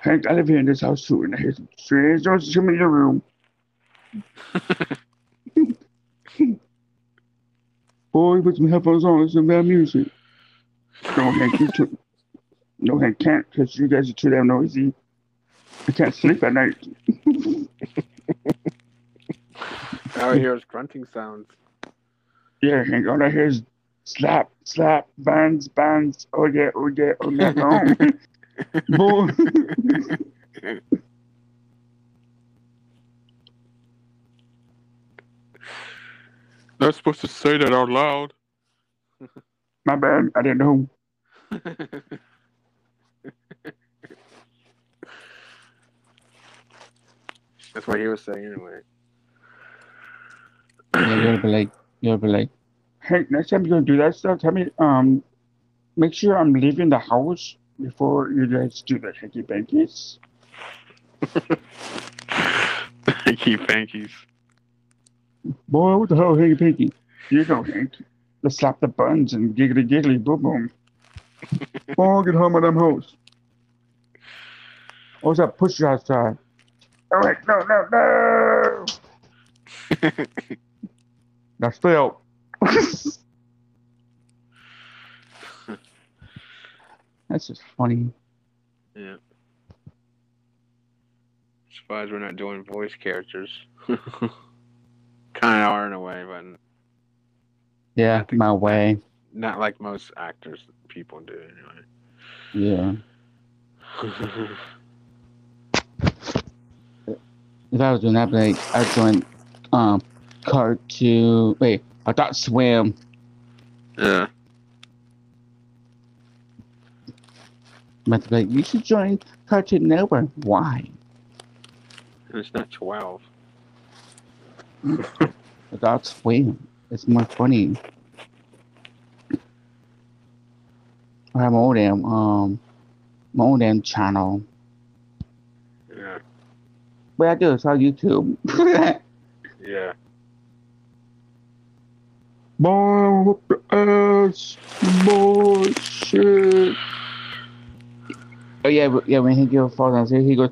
Hank, I live here in this house too, and I hear some strange noises coming in your room. Boy, put some headphones on, listen to that music. No, Hank, you too. No, Hank can't, because you guys are too damn noisy. I can't sleep at night. All I hear is grunting sounds. Yeah, Hank, all I hear is slap, slap, bands, bands. Oh, yeah, oh, yeah, oh, yeah, no. Boy. I'm not supposed to say that out loud. My bad, I didn't know. That's what he was saying anyway. Yeah, you ought to be like, you ought to be like, Hank, next time you're gonna do that stuff, tell me, um, make sure I'm leaving the house before you guys do the hanky pankies. Hanky Fankies. Boy, what the hell, hanky panky? You know, Hank. Let's slap the buns and giggly giggly boom boom. Boy, get home of them hoes. Oh, What's that push you outside? Oh, All right, no, no, no. That's failed. That's just funny. Yeah. Surprised we're not doing voice characters. kind of are in a way, but Yeah, my way. not like most actors people do anyway. Yeah. If I was doing that, I'd like I'd join um cartoon wait, Adult Swim. yeah. But like, you should join Cartoon Network. Why? It's not 12. Adult Swim. It's more funny. I have my own damn um my own damn channel. Yeah. But I do it's on YouTube. Yeah. Your ass. Boy, shit. oh yeah, yeah. When he goes falls down, he goes.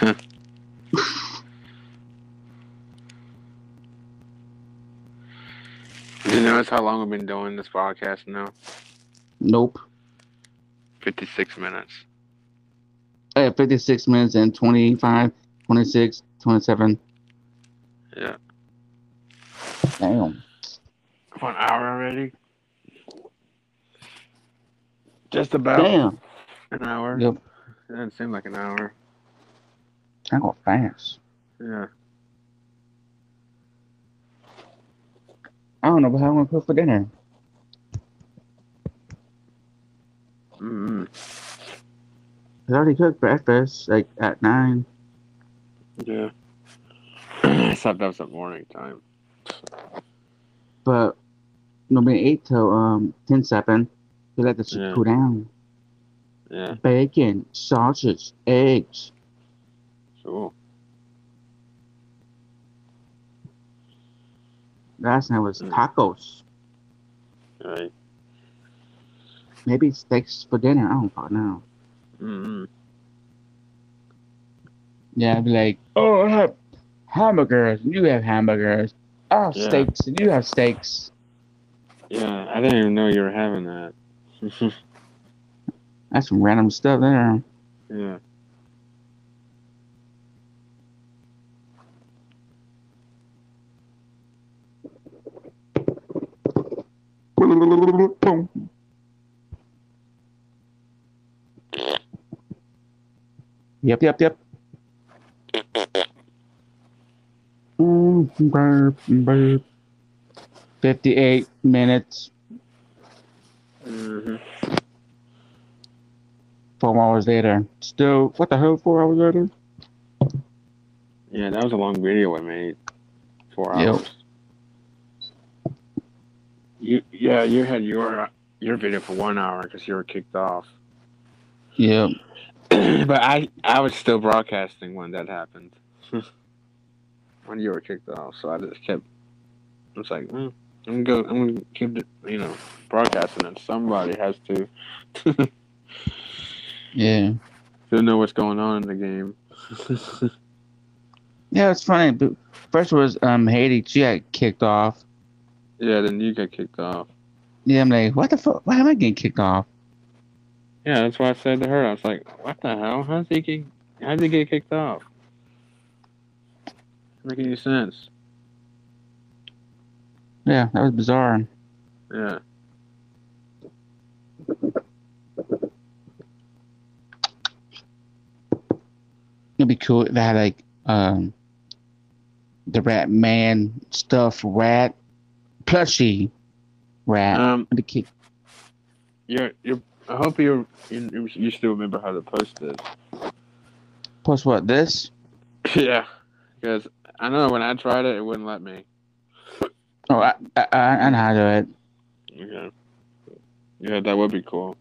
You notice how long we've been doing this podcast now? Nope. 56 minutes. Uh, 56 minutes and 25, 26, 27. Yeah. Damn. One hour already? Just about Damn. an hour. Yep. It doesn't seem like an hour. I go fast. Yeah. I don't know what I'm gonna cook for dinner. mm I already cooked breakfast like at nine. Yeah. I thought that was at morning time. But nobody ate till um ten seven. We let the shit Yeah. cool down. Yeah. Bacon, sausage, eggs. Cool. Last night was Mm. tacos. Right. Maybe steaks for dinner. I don't know. mm Yeah, I'd be like, oh, I have hamburgers. You have hamburgers. I have Yeah. steaks. And you have steaks. Yeah. I didn't even know you were having that. That's some random stuff there. yeah. Boom. Yep, yep, yep. Boom, burp, burp. 58 minutes, hmm four hours later. Still, what the hell, four hours later? Yeah, that was a long video I made. Four Yep. You yeah, you had your your video for one hour because you were kicked off. Yeah, but I I was still broadcasting when that happened. when you were kicked off, so I just kept. It's like, mm, I'm gonna go. I'm gonna keep it, you know, broadcasting, and somebody has to Yeah. to know what's going on in the game. Yeah, it's funny. But first was um Haiti. She got kicked off. Yeah, then you get kicked off. Yeah, I'm like, what the fuck? Why am I getting kicked off? Yeah, that's why I said to her, I was like, "What the hell? How's he get? How'd he get kicked off? Make any sense? Yeah, that was bizarre. Yeah, It'd be cool if they had like um the rat man stuff rat plushie rat. um, the kid. you're you're. I hope you you you still remember how to post this. Post what this? yeah, because I know when I tried it, it wouldn't let me. Oh, I I, I I know how to do it. Okay. Yeah, that would be cool.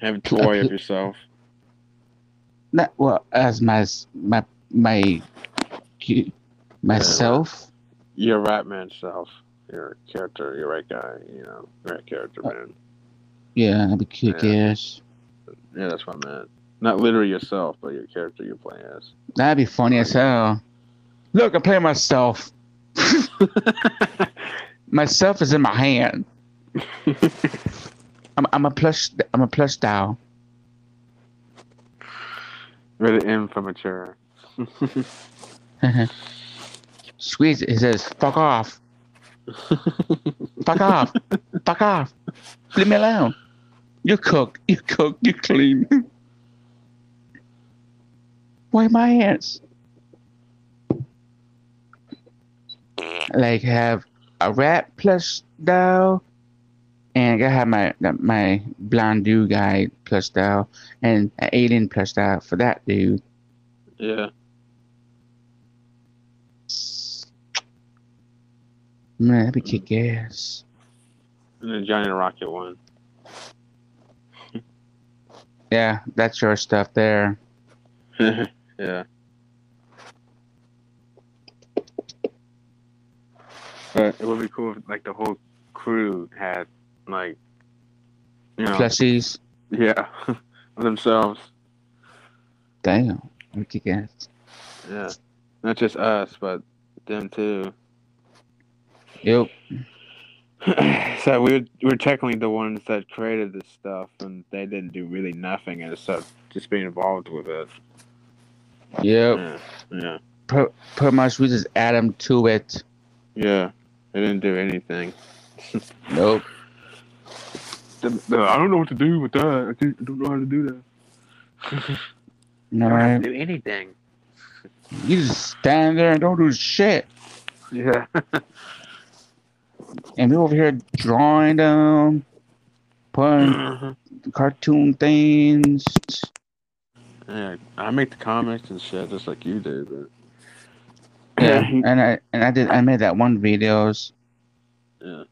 Have a toy of yourself. Not well as my my my cu- Your Ratman self. Your character, your right guy, you know, right character uh, man. Yeah, that'd be kick Yeah. ass. Yeah, that's what I meant. Not literally yourself, but your character you're playing as. That'd be funny as hell. Look, I play myself. Myself is in my hand. I'm, I'm a plush. I'm a plush doll. Really immature. Squeeze it. It says, "Fuck off, fuck off, fuck off. Leave me alone. You cook. You cook. You clean. Why my hands? Like have a rat plush doll, and I have my my blonde dude guy plush doll, and an alien plush doll for that dude. yeah. Man, that'd be kick ass. And the Johnny Rocket one. Yeah, that's your stuff there. yeah. But it would be cool if like the whole crew had like you know Plushies. yeah themselves. Damn, that'd kick ass. Yeah. Not just us, but them too. Yep. so we were, we were technically the ones that created this stuff, and they didn't do really nothing and so just being involved with it. Yep. Yeah, yeah, Put put much we just add them to it. yeah. They didn't do anything. Nope. The- the- I don't know what to do with that. I don't I don't know how to do that. All right. do anything. You just stand there and don't do shit. Yeah. And we over here drawing them, putting mm-hmm. cartoon things. yeah. I make the comics and shit just like you do, but Yeah, and I and I did I made that one videos. Yeah.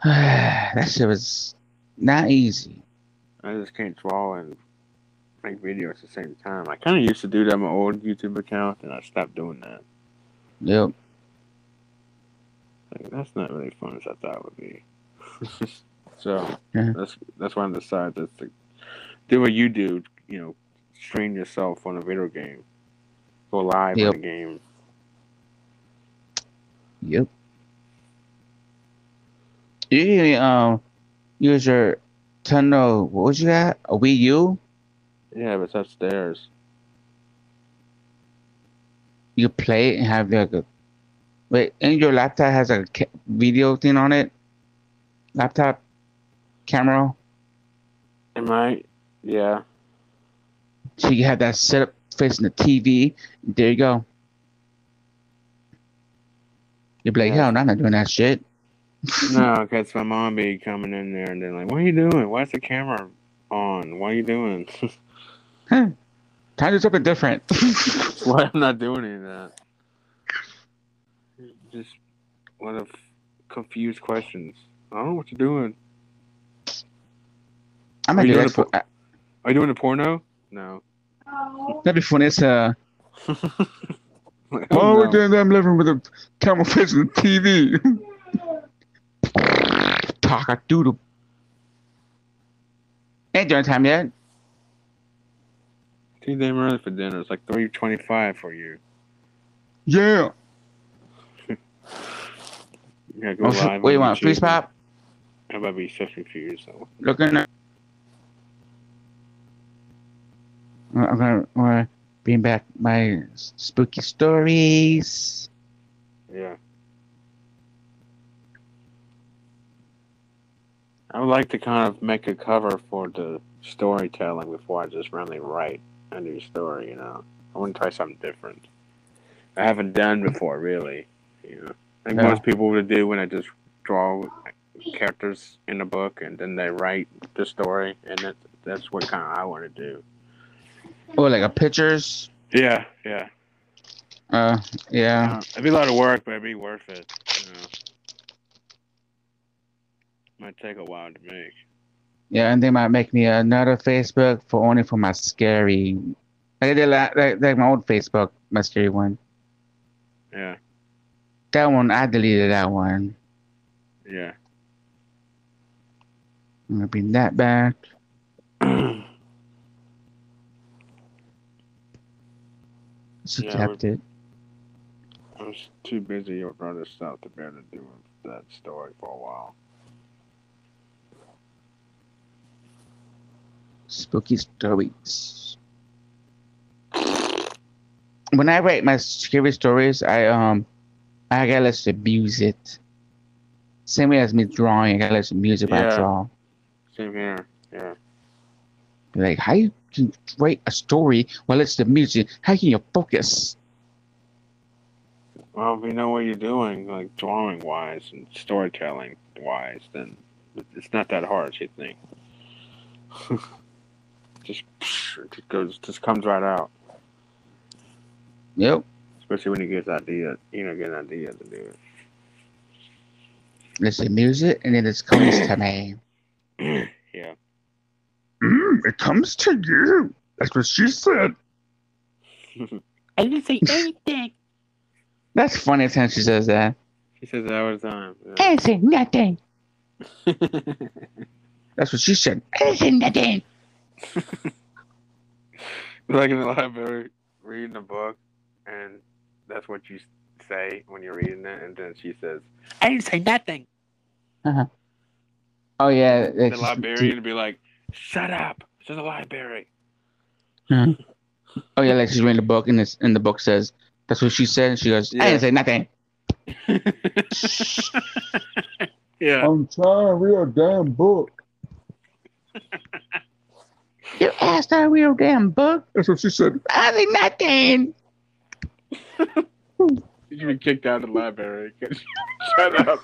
that shit was not easy. I just can't draw and make videos at the same time. I kind of used to do that on my old YouTube account, and I stopped doing that. Yep. Like, that's not really fun as I thought it would be. so Yeah. that's that's why I decided to do what you do. You know, stream yourself on a video game, go live Yep. on a game. Yep. You usually um use your Nintendo what was you got? A Wii U? Yeah, but it's upstairs. You play it and have like a wait, and your laptop has a ca- video thing on it. Laptop camera, Am I? Yeah. so you have that set up facing the TV. There you go. You'd be like, hell, no, I'm not doing that shit. No, because my mom be coming in there and then like, what are you doing? Why's the camera on? What are you doing? Time to do something different. Why I'm not doing any of that? Just one of confused questions. I don't know what you're doing. I might Are you do doing for. uh, Are you doing a porno? No. That'd be funny. It's uh. Like, Oh, we're doing that. I'm living with a camera facing the TV. Talk a doodle. Ain't dinner time yet. Too damn early for dinner. It's like three twenty-five for you. yeah. You gotta go Oh, live. what do you on want? Freeze YouTube. pop? I'm about to be so confused. So. Looking at. I'm gonna, I'm gonna bring back my spooky stories. Yeah. I would like to kind of make a cover for the storytelling before I just randomly write a new story, you know. I want to try something different. I haven't done before, really. You know, like Yeah. most people would do when I just draw characters in a book and then they write the story, and that, that's what kind of I want to do. Oh, like a pictures. Yeah, yeah. Uh, yeah. Uh, it'd be a lot of work, but it'd be worth it. You know. Might take a while to make. Yeah, and they might make me another Facebook for only for my scary. Like I did la- like, like my old Facebook, my scary one. Yeah, That one I deleted that one. yeah. I'm gonna bring that back. Yeah, adapt it. I was too busy with other stuff to be able to do that story for a while. Spooky stories. When I write my scary stories, I um, I gotta listen to music. Same way as me drawing, I gotta listen to music when I draw. Same here. Yeah. Like, how you can write a story while listening to music? How can you focus? Well, if you know what you're doing, like drawing wise and storytelling wise, then it's not that hard you think. just it just goes, just comes right out. Yep. Especially when you get the idea, you know, get an idea to do it. Listen to music, and then it comes to me. yeah. Mm, it comes to you. That's what she said. I didn't say anything. That's funny hell she says that. She says that all the time. I didn't say nothing. That's what she said. I didn't say nothing. like in the library, reading a book, and that's what you say when you're reading it, and then she says, I didn't say nothing. Uh-huh. Oh yeah. the it's- librarian would be like, "Shut up! It's in the library." Oh yeah, like she's reading the book, and this and the book says that's what she said. And she goes, I didn't say nothing. yeah. I'm trying to read a damn book. You asked that real damn book. That's what she said. I didn't nothing. You should be kicked out of the library. Shut up.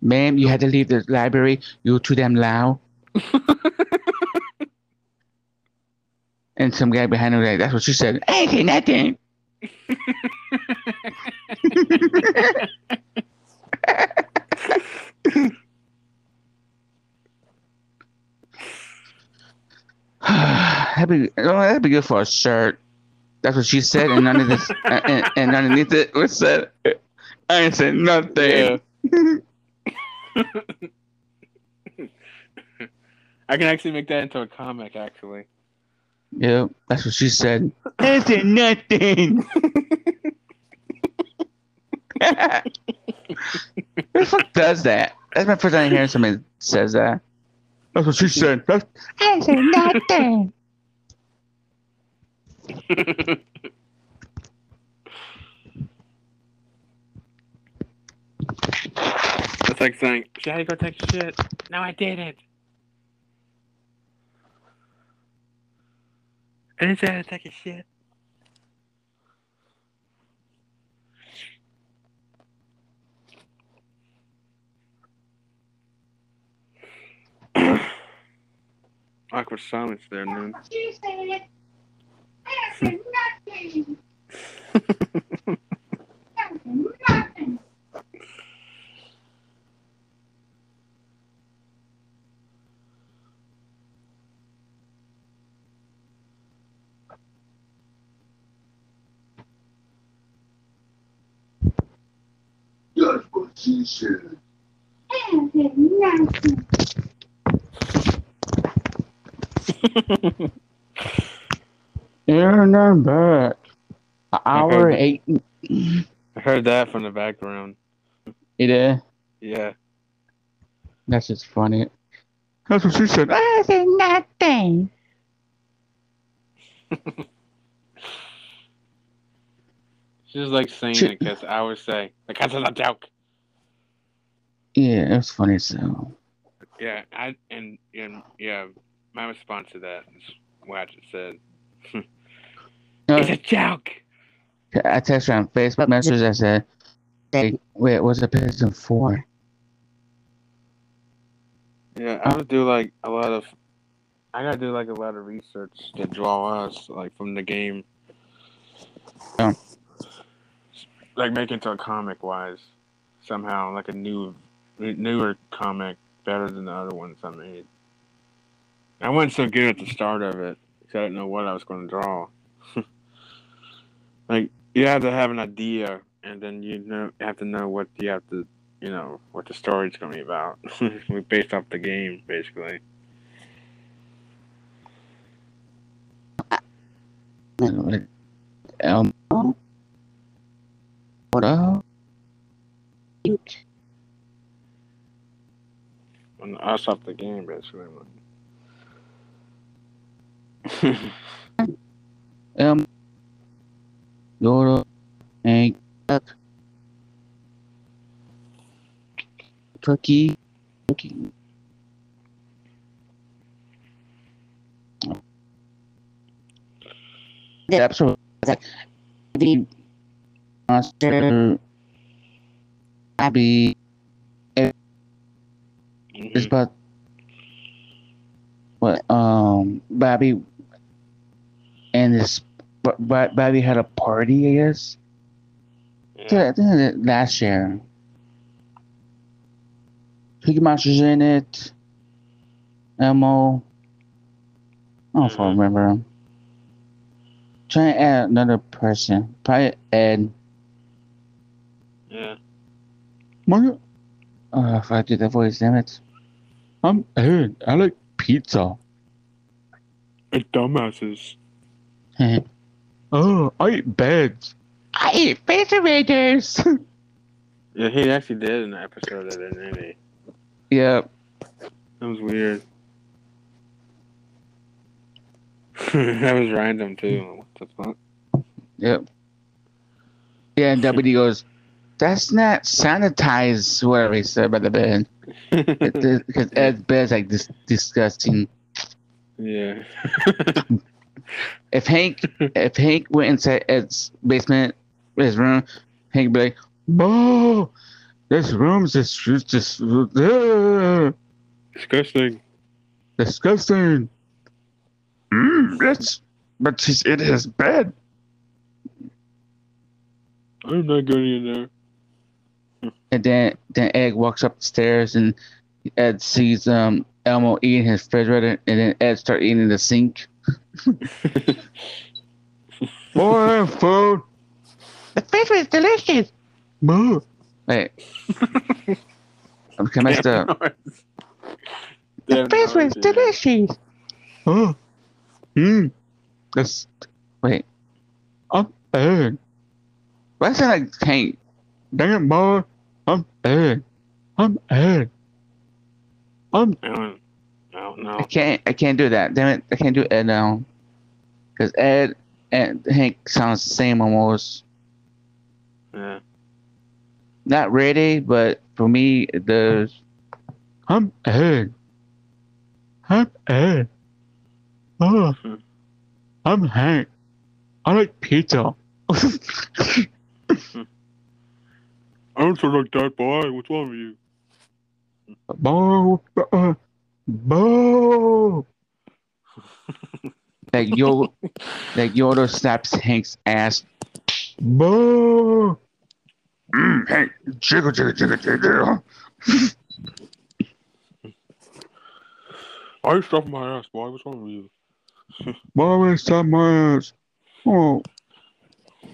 Ma'am, you had to leave the library. You were too damn loud. and some guy behind her like, that's what she said. I ain't say nothing. that'd be oh, that'd be good for a shirt. That's what she said, and none of this, and, and underneath it was said, "I ain't said nothing." Yeah. I can actually make that into a comic, actually. Yeah, that's what she said. I said nothing. Who the fuck does that? That's my first time hearing somebody says that. That's what she said. That's, I didn't say nothing. That's like saying, had to go take a shit?" No, I didn't. I didn't say I had to take a shit. Awkward silence there, man. She said, I didn't say nothing. nothing. that's what she said. I said nothing. And I'm back. An hour and eight. I heard that from the background. It is. Yeah. That's just funny. That's what she said. I said nothing. She was like saying She- it because I would say, like, that's a joke. Yeah, it was funny. So Yeah, I and and yeah, my response to that is what I just said. Hmm, it's a joke. I texted her on Facebook messages. I said, "Hey, wait, what's a piston for?" Yeah, I would do like a lot of. I gotta do like a lot of research to draw us like from the game. Yeah. Like make it into a comic wise, somehow like a new, newer comic better than the other ones I made. I wasn't so good at the start of it because I didn't know what I was going to draw. like you have to have an idea, and then you know have to know what you have to you know what the story's gonna be about. we based off the game, basically. Elmo. What up? And us off the game, basically. Um, Yoda and Duck. Cookie. Cookie. The episode was like the monster Abby is Mhm. about what um Bobby and this Bo- Bo- Bobby had a party, I guess. Yeah. I think last year. Cookie Monster's in it. Elmo. I don't know if I Mhm. remember. Try to add another person. Probably Ed. yeah. Mario. Oh, if I did that voice, damn it. I'm Ed. I like pizza. It's dumbasses. Mm-hmm. oh, I eat beds. I eat refrigerators. Yeah, he actually did in the episode of it, didn't he? yep. That was weird. that was random too. What the fuck? Yep. Yeah, and WD goes, that's not sanitized, whatever he said by the bed. Because Ed's bed's like this disgusting. yeah. If Hank if Hank went inside Ed's basement, his room, Hank would be like, Oh, this room's just just, uh, Disgusting. disgusting. Mm, that's but she's in his bed. I'm not going in there. And then then Ed walks up the stairs and Ed sees um Elmo eating his refrigerator and then Ed start eating the sink. More food. The fish was delicious. Moo. Wait. I'm kind of messed up. The Fish was delicious. Oh. Hmm. That's wait. I'm Ed. Why does it like Hank? Dang it, boy. I'm Ed. I'm Ed. I'm I don't, I don't know. I can't. I can't do that. Damn it! I can't do Ed now. Because Ed and Hank sounds the same almost. Yeah. Not really, but for me it does. I'm Ed. I'm Ed. Oh, Hmm. I'm Hank. I like pizza. I don't sound like that, boy. What's wrong with you? Bo, uh, Bo. like Yoda, like Yoda slaps Hank's ass. Bo. Mm, Hank, jiggle, jiggle, jiggle, jiggle. Why are you my ass, boy? What's wrong with you? Boy, stop my ass. Oh,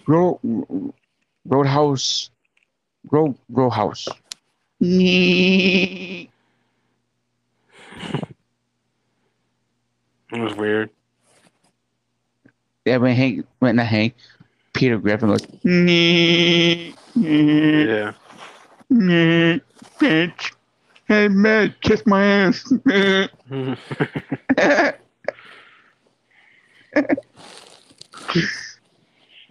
road, roadhouse, road, roadhouse. It was weird. Yeah, when Hank, when not Hank, Peter Griffin goes. Yeah. Bitch. Hey, man, kiss my ass.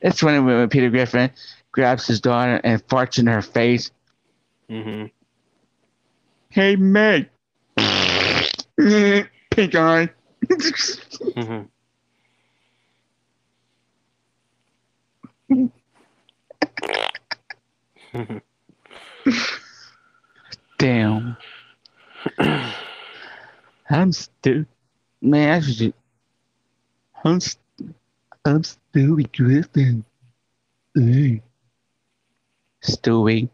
it's funny when, when Peter Griffin grabs his daughter and farts in her face. Mm-hmm. Hey, Meg. Pink eye. Hmm Damn. I'm still, Man, I should. I'm. St- I'm still Griffin. Hey. Stewie.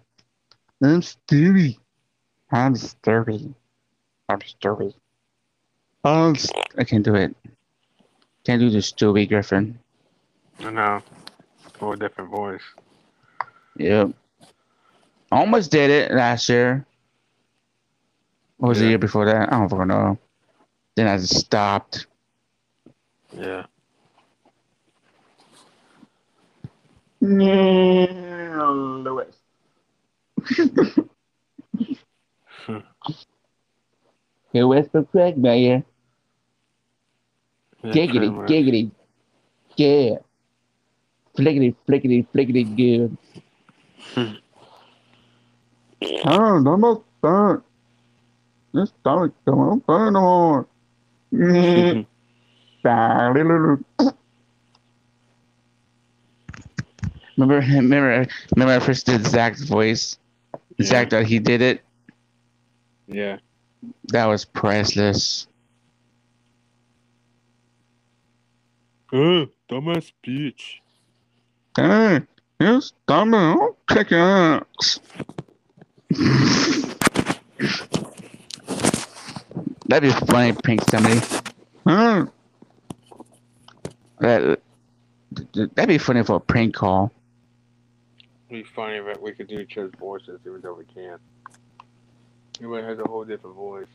I'm Stewie. I'm Stewie. I'm Stewie. I'm I can't do it. Can't do the Stewie Griffin. I know. For a different voice. Yep. Almost did it last year. What was the year before that? I don't fucking know. Then I just stopped. Yeah. Yeah, Lewis. Hey, Westbrook Craig Mayer. Yeah Giggity, giggity. Yeah. Flickety, flickety, flickety, good. Oh, that must burn. This stomach don't burn no more. Remember, remember, remember I first did Zach's voice? Yeah. Zach thought he did it. Yeah. That was priceless. Oh, dumbass bitch. Hey, this stomach, oh, check it out. That'd be funny, prank somebody. Hey, That, that'd be funny for a prank call. It'd be funny if we could do each other's voices, even though we can't. Everybody has a whole different voice.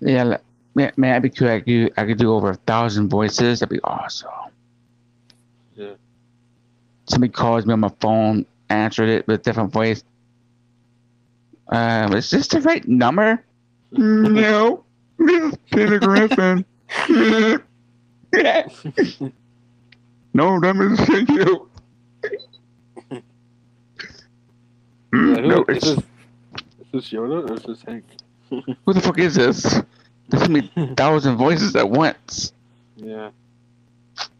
Yeah, like, man, man, that'd be cool. I could, do, I could do over a thousand voices. That'd be awesome. Yeah. Somebody calls me on my phone, answered it with a different voice. Um, is this the right number? no, this is Peter Griffin. no, that means thank you. No, is, it's this, is this Yoda or is this Hank? Who the fuck is this? There's be a thousand voices at once. Yeah.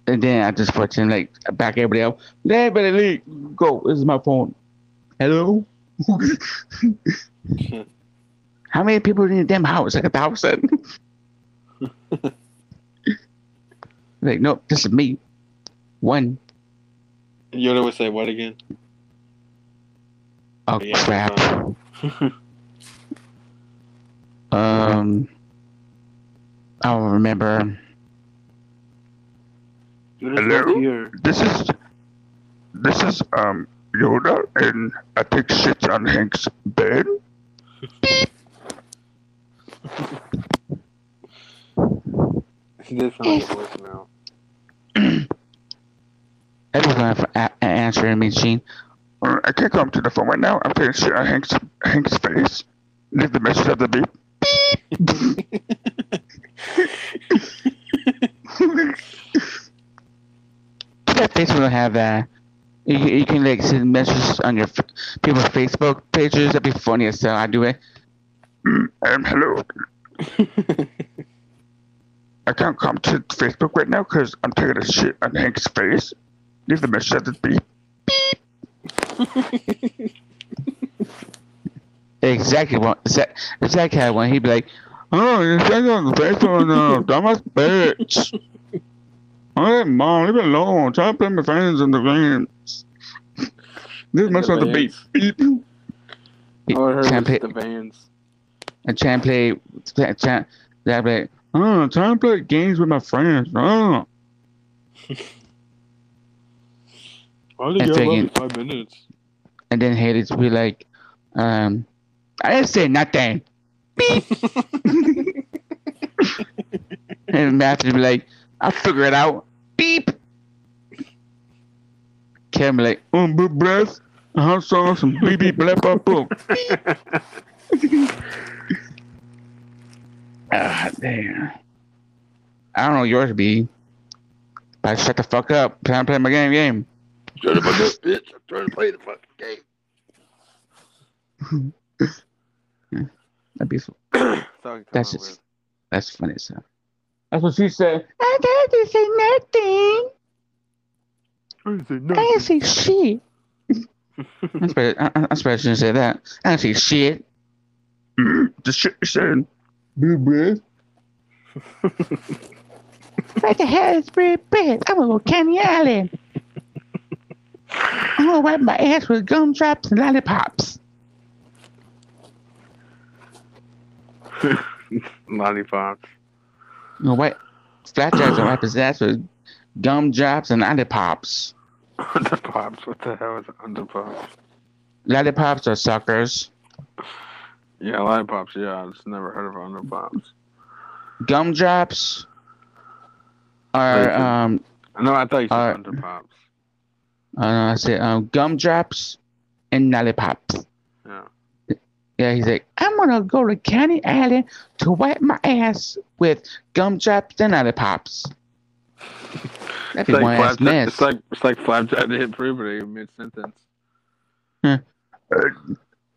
And then I just put in like back everybody else. Hey, better leave. Go. This is my phone. Hello. How many people in the damn house? Like a thousand. like, nope, this is me. One. Yoda would say what again? Oh Yeah, crap. uh, Um. I don't remember. Hello? This is this is um Yoda, and I take shit on Hank's bed. He did sound like a voicemail. Everyone for a- a- answering machine. Uh, I can't come to the phone right now. I'm taking shit on Hank's Hank's face. Leave the message at the beep. That Facebook will have that. you, you can like send messages on your f- people's Facebook pages. That'd be funny as hell. I do it. Mm, um, hello. I can't come to Facebook right now because I'm taking a shit on Hank's face. Leave the message at the beep. Exactly what Zach had one. He'd be like, Oh, you're sending on the Facebook now. Dumbass bitch. Hey, mom, leave me alone. Try to play my friends in the games. This message at the beep. Beep. I heard was the Vans. and and play, that be like, Oh, try to play games with my friends. Oh. I only And got about five minutes. and then Haley's be like, um, I didn't say nothing. And Matthew be like, I'll figure it out. Beep. Kevin be like, Um, big breath. I saw some beep beep blap up boom. ah, damn. I don't know what yours be. But shut the fuck up. Trying to play my game game. Shut the fuck up, bitch. I'm trying to play the fucking game. That'd be, That's all I that's come up just, that's funny as hell. That's what she said. I didn't say nothing. I didn't say I didn't say shit. I'm surprised, I, I'm you didn't say that. I don't see shit. The shit you said. Big breath. What the hell is red bread? I'm gonna go Candy Island. I'm gonna wipe my ass with gumdrops and lollipops. Lollipops. Know what? Flapjacks are ass with gum drops and lollipops. Underpops. What the hell is underpops? lollipops are suckers. Yeah, lollipops. Yeah, I've never heard of lollipops. Gumdrops are um No, I thought you said lollipops. uh, I say um gumdrops and lollipops. Yeah. Yeah, he's like, I'm gonna go to Candy Island to wipe my ass with gumdrops and lollipops. That'd be It's like, one ass Flapjack, mess. it's like it's like Flapjack to hit puberty mid sentence.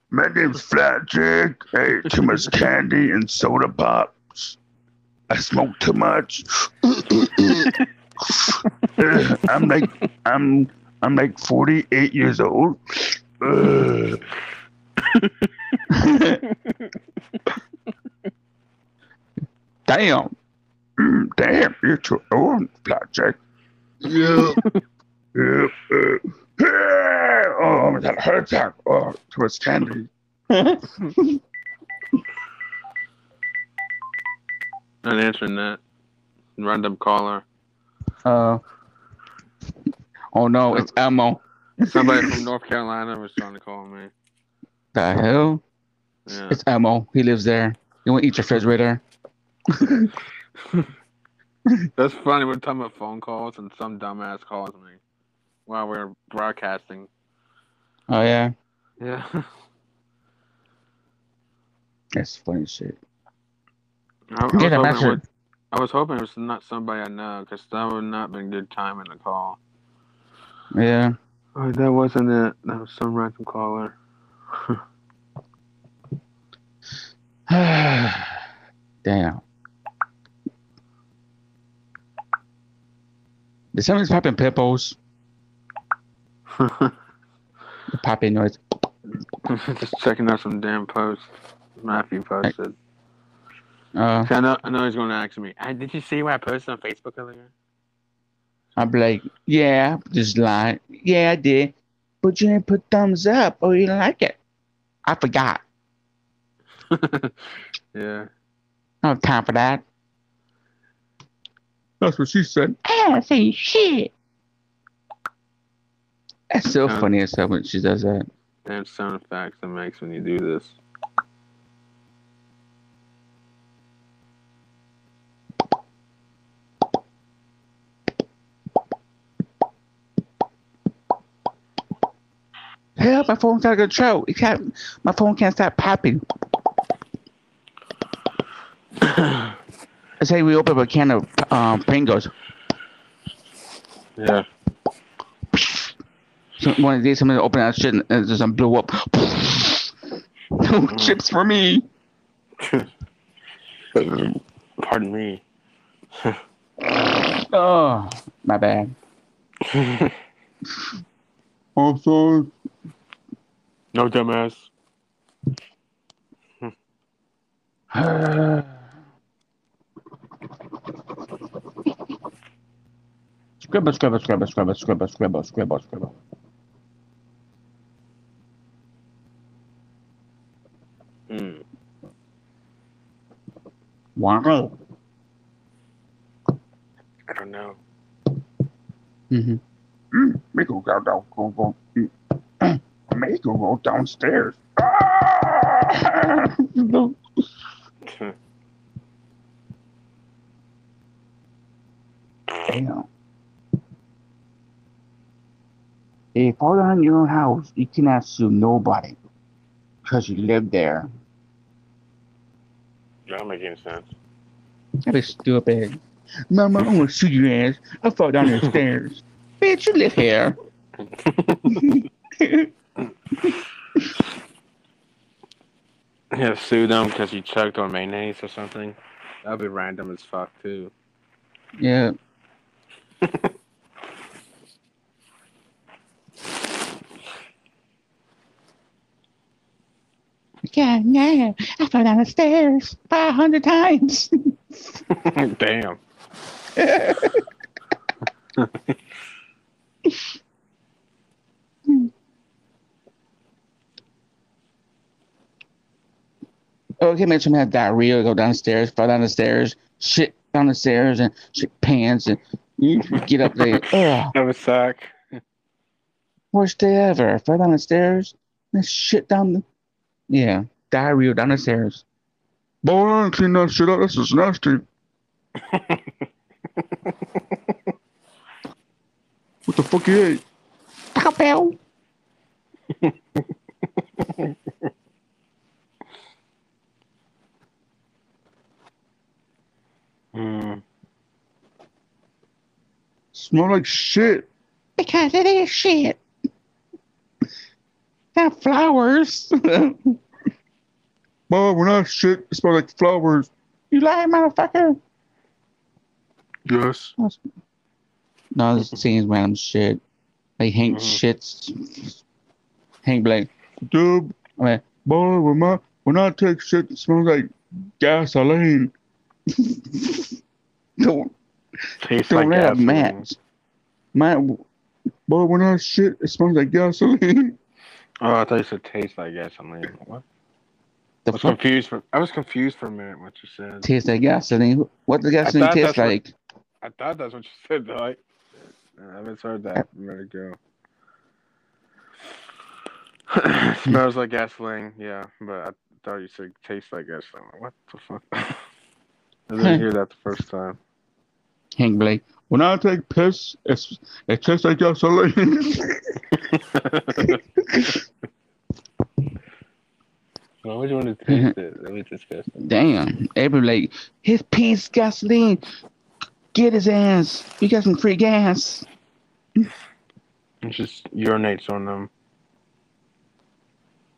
My name's Flapjack. I ate too much candy and soda pops. I smoke too much. I'm like I'm I'm like 48 years old. Damn. Damn, you're too old, Flapjack. Yeah. yeah. uh, oh, I got a heart attack. Oh, too much candy. Not answering that. Random caller. Uh, oh no, it's Elmo. Somebody from North Carolina was trying to call me. The hell? Yeah. It's Elmo. He lives there. You want to eat your refrigerator? That's funny. We're talking about phone calls and some dumbass calls me while we're broadcasting. Oh yeah, Yeah. that's funny shit. I, I, was hoping it would- I was hoping it was not somebody I know because that would not been good time in the call. Yeah. Oh, that wasn't it. That was some random caller. Damn. Did somebody's popping pimples? Popping noise. Just checking out some damn posts Matthew posted. Uh, I know, I know he's going to ask me. "Hey, Did you see what I posted on Facebook earlier? Be like, yeah, just lying. Yeah, I did. But you didn't put thumbs up or you didn't like it. I forgot. yeah. I don't have time for that. That's what she said. I don't say shit. That's so Yeah. funny as hell when she does that. Damn sound effects it makes when you do this. Help, my phone's out of control. It can't, my phone can't stop popping. Say we open up a can of um, Pringles. yeah. So one of these, somebody open that shit and it just blew up. no chips for me. Pardon me. Oh, my bad. I'm sorry. no dumbass. scribble, scribble, scribble, scribble, scribble, scribble, scribble, scribble. Hmm. Wow. I don't know. Mm-hmm. Mm, me go go go go go. Mm. Me go go downstairs. Ah! Damn. If you fall down your own house, you cannot sue nobody because you live there. That don't make any sense. That is stupid. Mama, I'm gonna sue your ass. I fall down the stairs. Bitch, you live here. Yeah, sue them because you choked on mayonnaise or something. That'd be random as fuck too. Yeah. Yeah, yeah. I fell down the stairs 500 times. Damn. oh, Okay, somebody had diarrhea, go downstairs, fall down the stairs, shit down the stairs, and shit pants, and you get up there. Ugh, Have a sack. worst day ever. Fell down the stairs, That shit down the. Yeah, diarrhea down the stairs. Boy, I ain't clean that shit up. That's just nasty. What the fuck you ate? Taco Bell. Mm. Smell like shit. Because it is shit. Not flowers. Boy, when I shit, it smells like flowers. you lie, motherfucker. Yes. No, this seems random shit. Like Hank Mhm. shits. Hank Blake. Dude, I mean, boy, not. my, when I take shit, it smells like gasoline. don't Tastes don't like have gasoline. match. My Boy, when I shit, it smells like gasoline. Oh, I thought you said taste like gasoline. What? The I was fuck confused for I was confused for a minute what you said. tastes like gasoline. What the gasoline taste that's what- like? I thought that's what you said though. I, I misheard that a minute ago. Smells like gasoline, yeah, but I thought you said tastes like gasoline. What the fuck? I didn't hear that the first time. Hank Blake. When I take piss, it's, it tastes like gasoline. Why would you want to taste it? That was disgusting. Damn. Every like his piece gasoline. Get his ass. You got some free gas. It just urinates on them.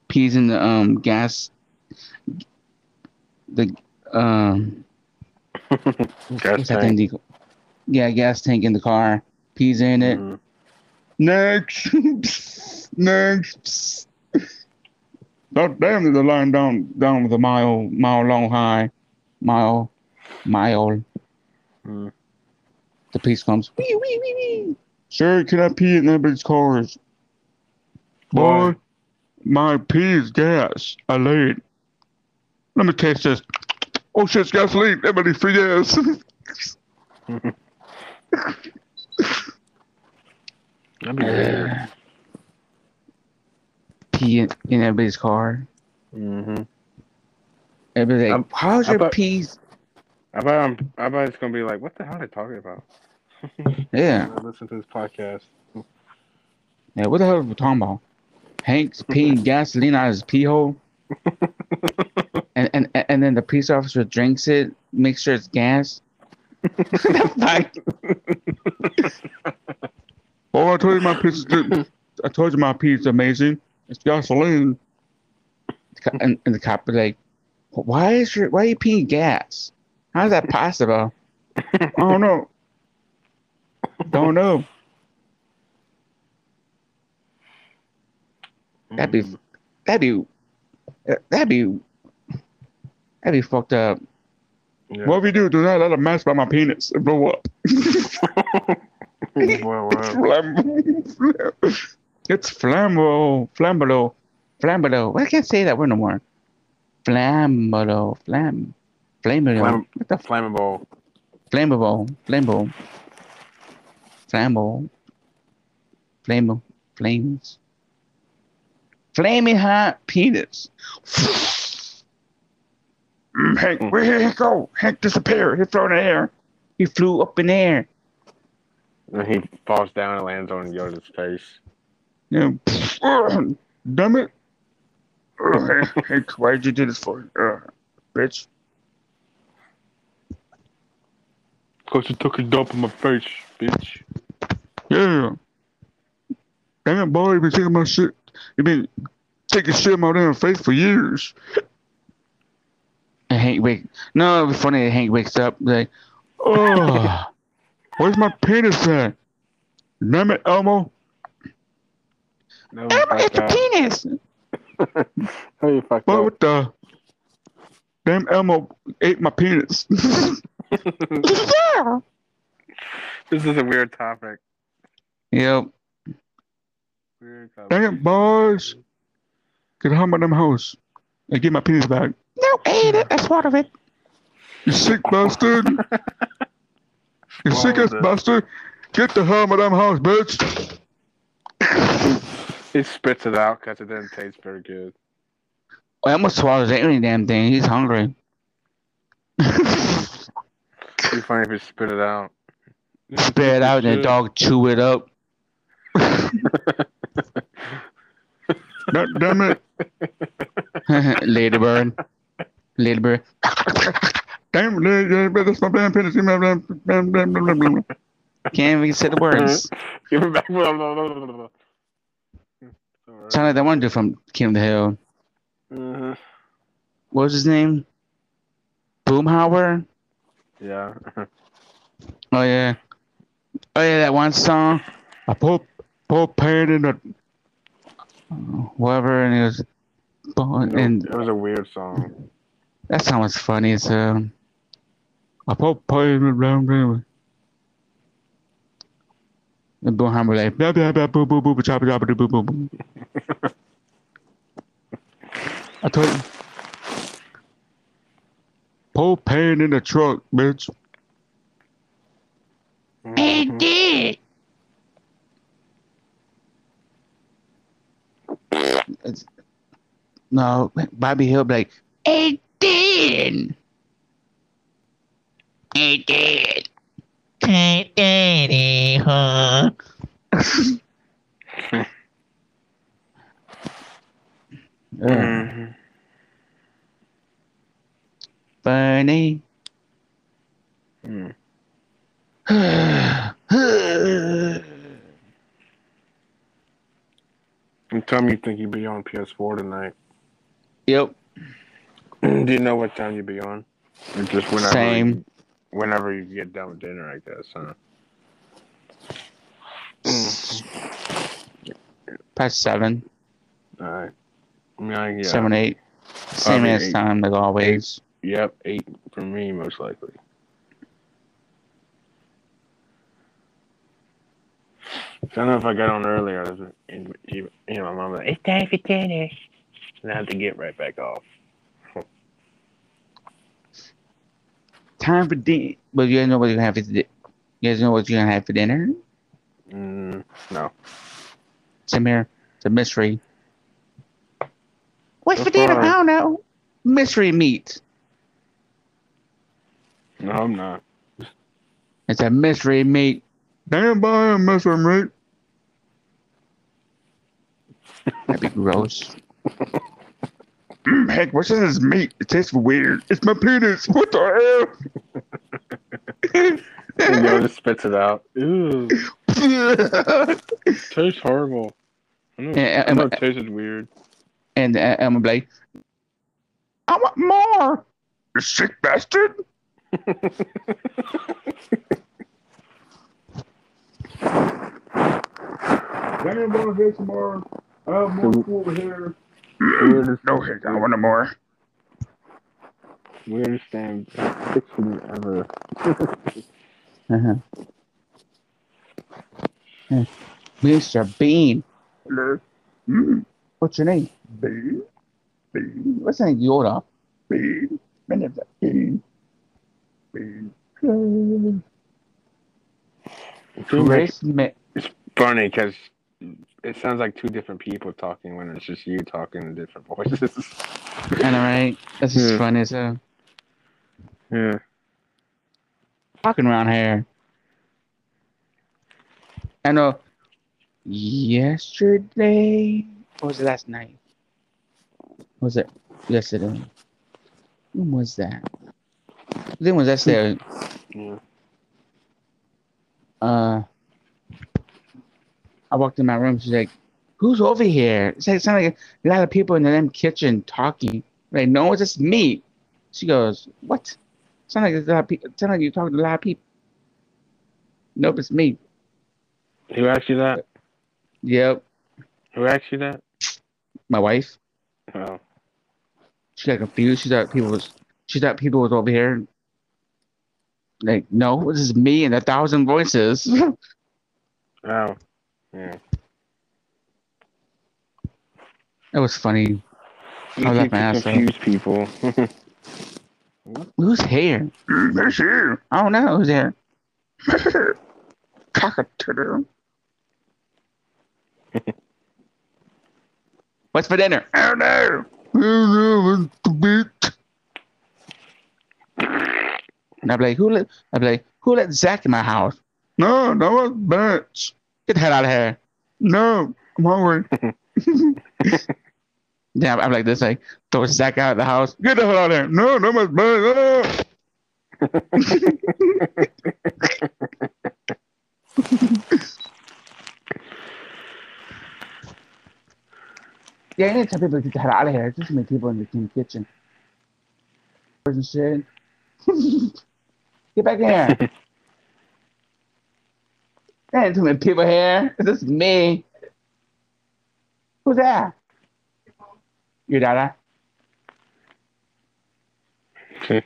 Peas in the um gas. The um Gas what's that thing? tank. they- Yeah, gas tank in the car. Peas in it. Mhm. Next. Next. God damn, there's a line down down with a mile mile long high. Mile, mile. Mm. The piece comes. Wee wee wee wee. Sir, can I pee in anybody's cars? Boy, my pee is gas. I laid. Let me taste this. Oh shit, it's gasoline. Everybody free gas. That'd be weird. Pee in, in everybody's car. Mm-hmm. Everybody's like, I'm- how's your peas? I bet I'm, I bet it's gonna be like, what the hell are they talking about? Yeah. Listen to this podcast. Yeah, what the hell are we talking about? Hank's peeing gasoline out of his pee hole, and, and and then the police officer drinks it, makes sure it's gas. Oh, I told you my pee is good. I told you my pee is amazing. It's gasoline. and, and the cop was like, "Why is your why are you peeing gas? How's that possible?" I don't know. Don't know. That'd be that'd be that'd be that'd be fucked up. Yeah. What we do, do not let a mess by my penis and blow up. well, well. It's flammable, flammable, flammable. I can't say that word no more. Flammable, flam, flammable. Flamm- what the Flammable. flammable, flammable, flammable, flammable, flames, flaming hot penis. Mm, Hank, where did Hank go? Hank disappeared. He flew in the air. He flew up in the air. And he falls down and lands on Yoda's face. Yeah. Ugh, damn it. Ugh, Hank, Hank, why'd you do this for? Uh, bitch. Cause you took a dump in my face, bitch. Yeah. Damn it, boy. You been taking my shit. You been taking shit in my damn face for years. And Hank wake. No, it'd be funny. Hank wakes up like, Oh, where's my penis at? Damn it, Elmo. That was Elmo, it's fucked a penis. How you fucked Boy, up? what the? Damn Elmo ate my penis. yeah. This is a weird topic. Yep. Weird topic. Dang it, boys. Get home out them house and get my penis back. No, ate it. I swallowed it. You sick bastard. You sick ass bastard. Get the hell out of them house, bitch. He spits it out because it didn't taste very good. I almost swallows any damn thing. He's hungry. It'd be funny if he spit it out. Spit it out and the dog chew it up. God damn it. Ladybird. Ladybird. Damn it. That's my damn penis. Can't even say the words. It. Sound like that one dude from King of the Hill. Mhm. What was his name? Boomhauer? Yeah. Oh yeah. Oh yeah, that one song. I put put pain in the whatever, and it was and it was a weird song. that song was funny. So I put pain in the and Boomhauer like blah blah blah boo boo boo boo chop chop boo boo boo boo. I told you. Put pain in the truck, bitch. Mhm. did. It's, no, Bobby Hill be like, It did. It did. Hey, daddy, huh? "Ugh, Mhm. funny. Mm. And tell me you think you'd be on PS4 tonight. yep, Do you know what time you'd be on? Or just whenever Same. Whenever you get done with dinner, I guess, huh? Mm. past seven, Alright. Yeah, yeah. seven, eight. Same as eight. time, like always. Yep, eight for me, most likely. I don't know if I got on earlier. You know, my mom was like, it's time for dinner. And I had to get right back off. Time for dinner. But you guys know what you're gonna have for di- You guys know what you're gonna have for dinner? Mm, no. Same here. It's a mystery. What's for dinner? far- I don't know. Mystery meat. No, I'm not. It's a mystery meat. Damn boy, I'm messing mate. That'd be gross. Mm, heck, what's in this meat? It tastes weird. It's my penis. What the hell? And Yoda spits it out. Ew. Tastes horrible. I know, Yeah, I and- know it tasted weird. and uh, I'm gonna be like, I want more. you sick bastard. Damn boy, here's some more. I have more over here. Weirdest, No, heck, I don't want no more. weirdest damn fiction ever. Uh-huh. Yeah. Mr. Bean. Hello. Mm, What's your name? bean, bean, What's your name? Yoda. bean. My name's bean, bean. Chris Mi- funny because it sounds like two different people talking when it's just you talking in different voices. I know, right? That's just Yeah. funny as hell. yeah. Talking around here. I know. Yesterday. Or was it last night? was it yesterday? When was that? Then was yesterday. Yeah. uh I walked in my room, she's like, Who's over here? It's like it sounded like a lot of people in the damn kitchen talking. Like, no, it's just me. She goes, What? Sound like a lot of people sound like you're talking to a lot of people. Nope, it's me. Who asked you that? Yep. Who asked you that? My wife. Oh. She got confused. She thought people was she thought people was over here. Like, no, this is me and a thousand voices. Oh. Yeah. That was funny. You I left keep my to ass up. confuse people. Who's here? That's you. I don't know who's there. Cockatoo. What's for dinner? I don't know. I don't know. It's the beat. And I'd be like, who let? I'd be like, who let Zach in my house? No, that was bitch. Get the hell out of here. No, I'm hungry. Yeah, I'm like this, like throw Zach out of the house. Get the hell out of here. No, that was bitch. Yeah, you need to tell people to get the hell out of here. There's too many people in the, in the kitchen. And shit. get back in here. there ain't too many people here. This is me. Who's that? Your dada? Okay.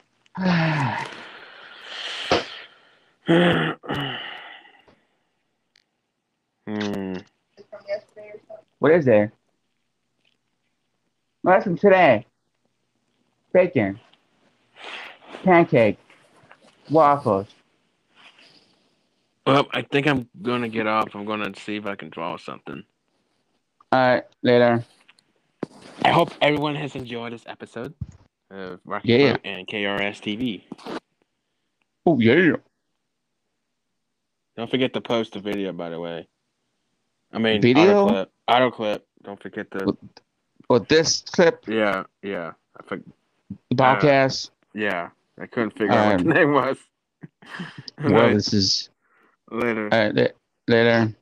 Hmm. what is there? No, that's from today. Bacon. Pancake. Waffles. Well, I think I'm gonna get off. I'm gonna see if I can draw something. Alright, later. I hope everyone has enjoyed this episode of Rocky Yeah. Fruit and KRS TV. Oh, yeah. Don't forget to post the video, by the way. I mean, Video? auto clip. Auto clip. Don't forget to. Well, this clip, Yeah, yeah. I for, the podcast, yeah. I couldn't figure out what Um, the name was. well, this is. Later. Alright, later.